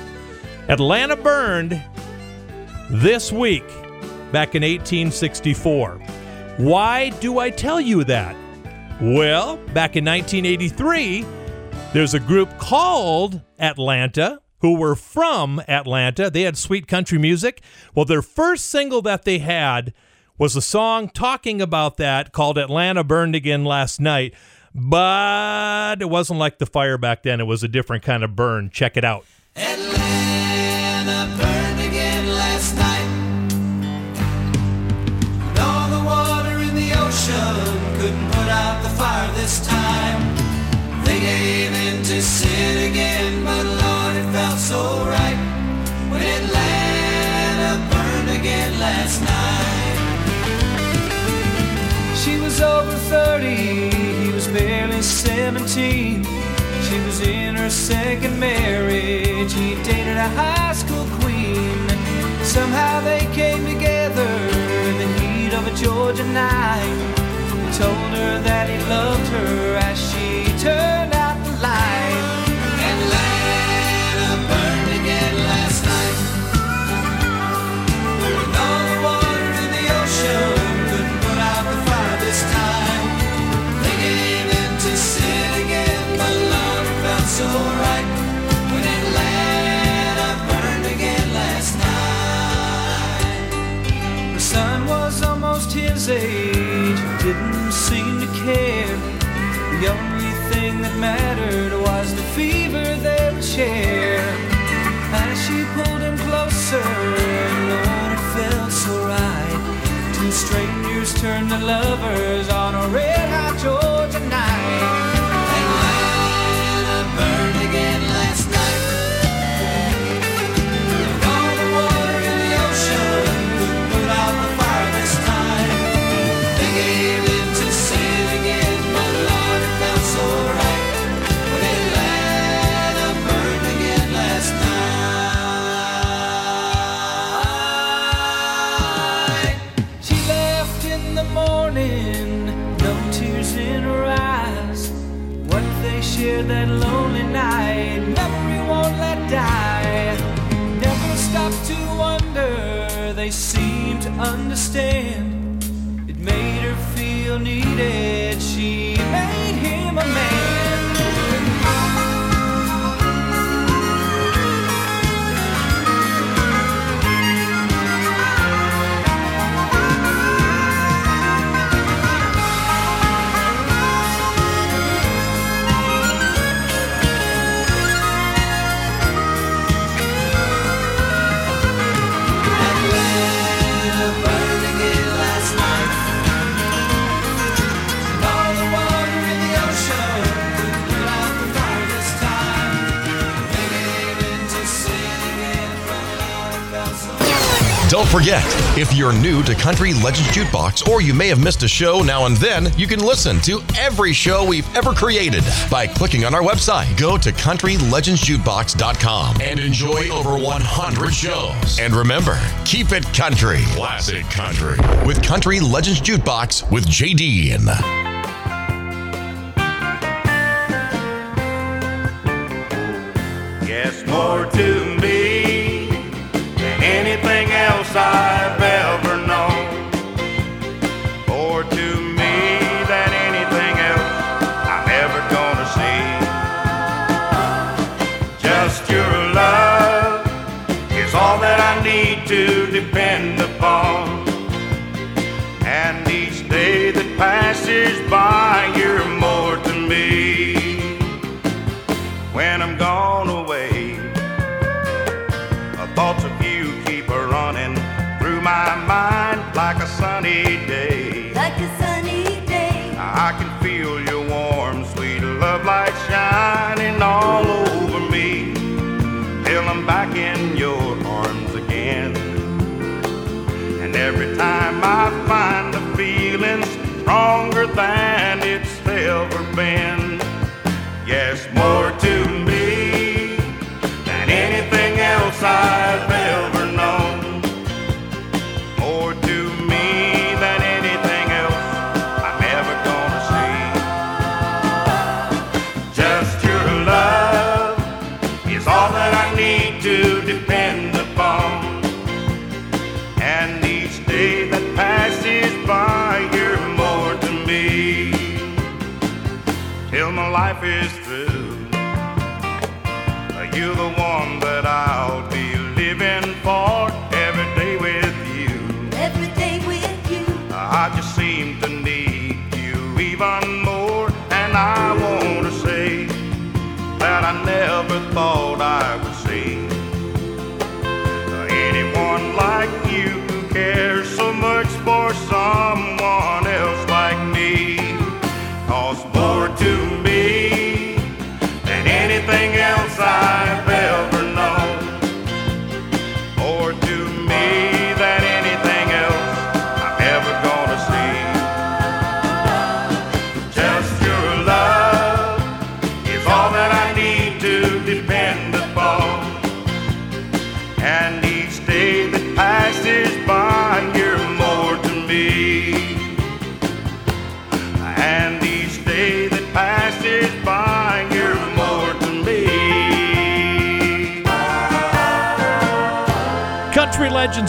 S2: Atlanta burned this week back in 1864. Why do I tell you that? Well, back in 1983, there's a group called Atlanta who were from Atlanta. They had sweet country music. Well, their first single that they had was a song talking about that called Atlanta Burned Again Last Night. But it wasn't like the fire back then, it was a different kind of burn. Check it out.
S1: Atlanta
S2: burned again last night. And all the water in the ocean
S11: couldn't put out the fire this time. They
S25: gave in to sin again, but Lord felt so right when Atlanta burned again last night.
S11: She was over 30, he was barely 17. She was in her second marriage, he dated a high school queen. Somehow they came together in the heat of a Georgia night. He told her that he loved her as she turned out the light. Age, didn't seem to care. The only thing that mattered was the fever they would share. As she pulled him closer, Lord, it felt so right. Two strangers turned to lovers on a red
S17: Don't forget, if you're new to Country Legends Jukebox or you may have missed a show now and then, you can listen to every show we've ever created by clicking on our website. Go to countrylegendsjukebox.com and enjoy over 100 shows. And remember, keep it country. Classic country. With Country Legends Jukebox with JD.
S6: Yes, more to I've ever known. More to me than anything else I'm ever gonna see. Just your love is all that I need to depend upon. And each day that passes by, you're more to me when I'm shining all over me till I'm back in your arms again. And every time I find the feeling stronger than it's ever been. Yes, more to me than anything else I've that I'll be living for every day with you.
S26: Every day with you.
S6: I just seem to need you even more, and I want to say that I never thought I would see anyone like you who cares so much for someone else like me. Cause more to me
S2: Country Legends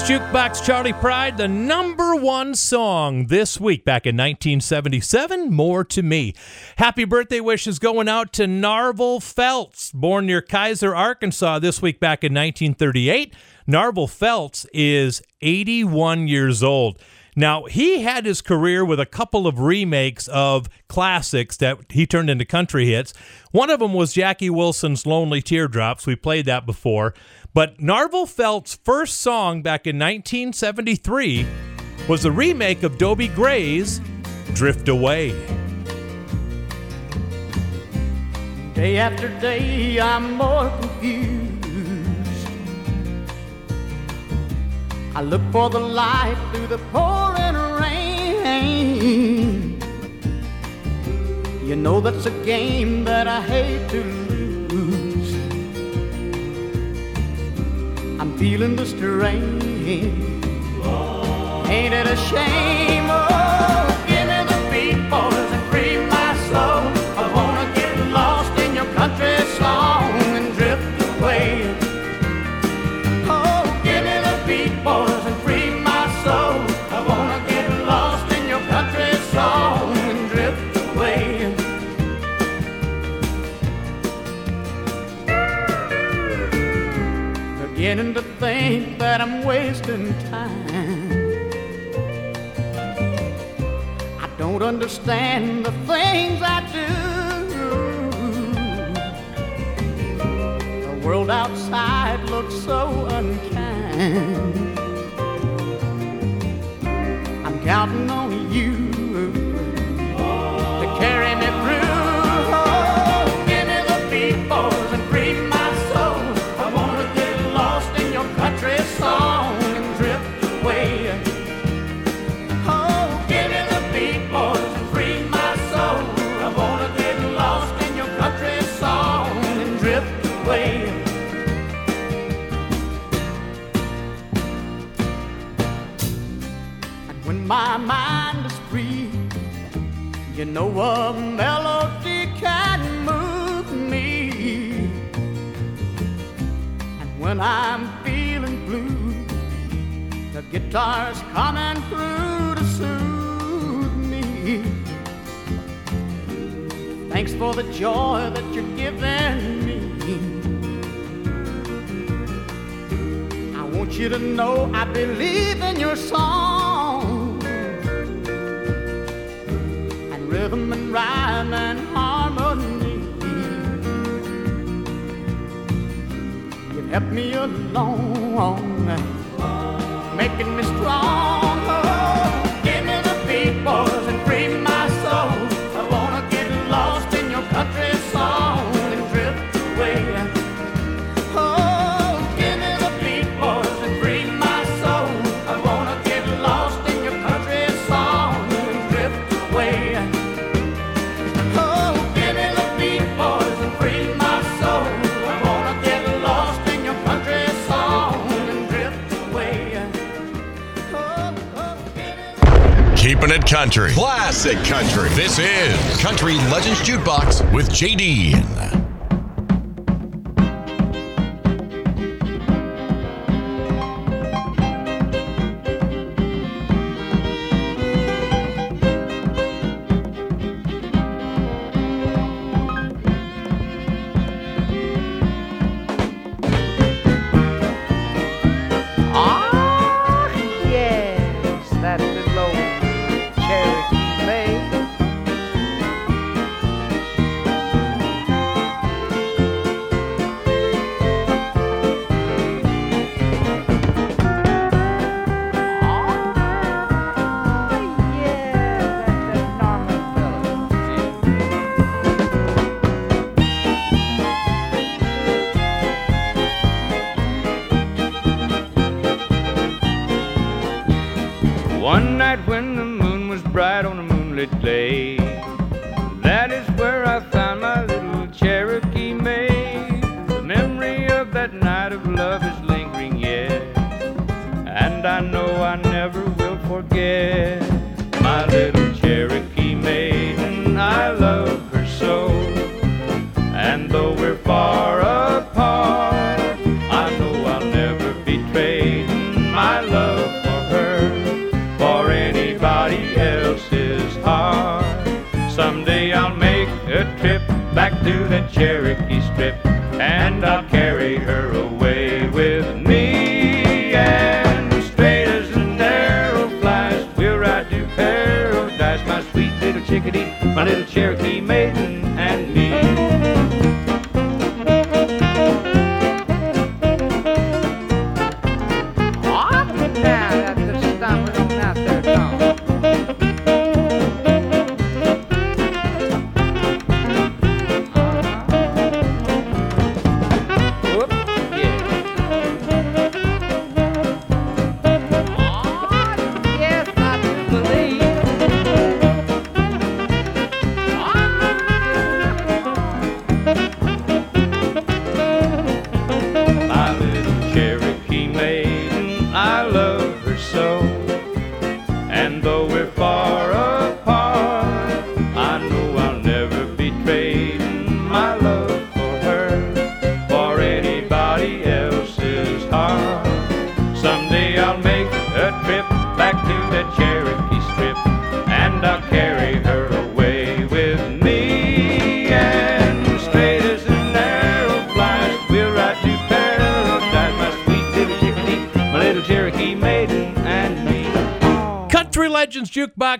S2: Jukebox Charley Pride, the number one song this week back in 1977, More to Me. Happy birthday wishes going out to Narvel Felts, born near Keiser, Arkansas this week back in 1938. Narvel Felts is 81 years old. Now, he had his career with a couple of remakes of classics that he turned into country hits. One of them was Jackie Wilson's Lonely Teardrops. We played that before. But Narvel Felts' first song back in 1973 was a remake of Dobie Gray's Drift Away.
S27: Day after day, I'm more confused. I look for the light through the pouring rain. You know that's a game that I hate to lose. I'm feeling the strain. Ain't it a shame? Oh, Beginning to think that I'm wasting time. I don't understand the things I do. The world outside looks so unkind. I'm counting on you my mind is free, you know a melody can move me. And when I'm feeling blue, the guitar's coming through to soothe me. Thanks for the joy that you're giving me. I want you to know I believe in your song rhythm and rhyme and harmony. You've helped me along, making me strong. Country.
S8: Classic country. This is Country Legends Jukebox with JD.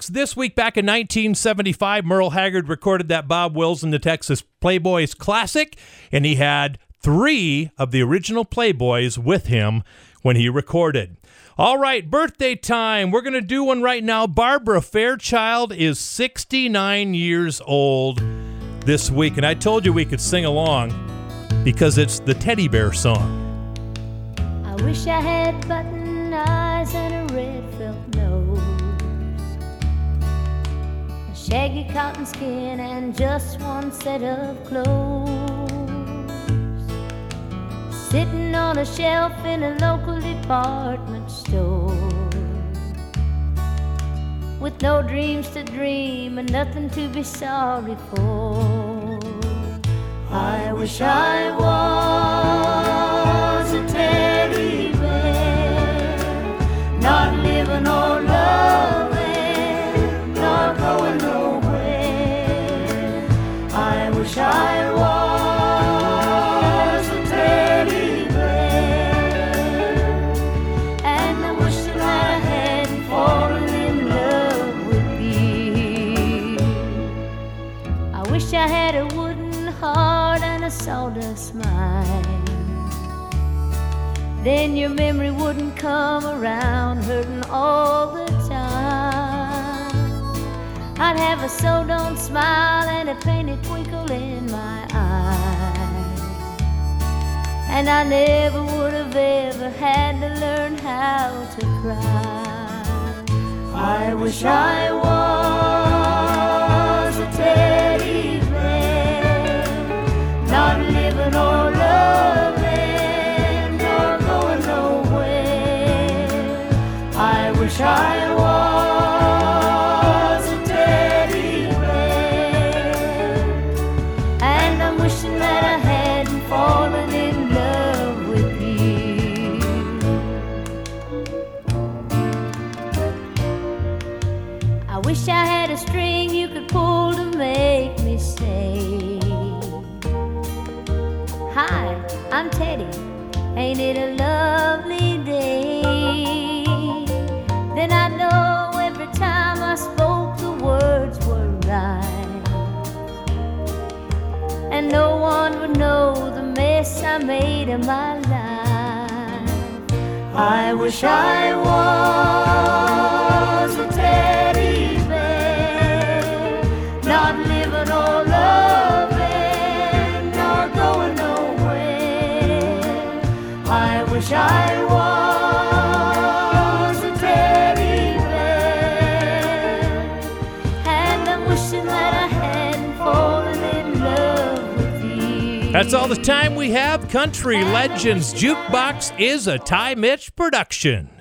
S2: This week back in 1975. Merle Haggard recorded that Bob Wills and the Texas Playboys classic, and he had three of the original Playboys with him when he recorded. All right, birthday time. We're going to do one right now. Barbara Fairchild is 69 years old this week, and I told you we could sing along because it's the teddy bear song.
S16: I wish I had button eyes and a red shaggy cotton skin, and just one set of clothes. Sitting on a shelf in a local department store, with no dreams to dream and nothing to be sorry for. I wish I was a teddy bear, not living or loving, Then your memory wouldn't come around hurting all the time. I'd have a so don't smile and a painted twinkle in my eye. And I never would have ever had to learn how to cry. I wish I was I made of my life. I wish I was a teddy bear, not living or loving, nor going nowhere. I wish I
S2: That's all the time we have. Country Legends Jukebox is a Ty Mitch production.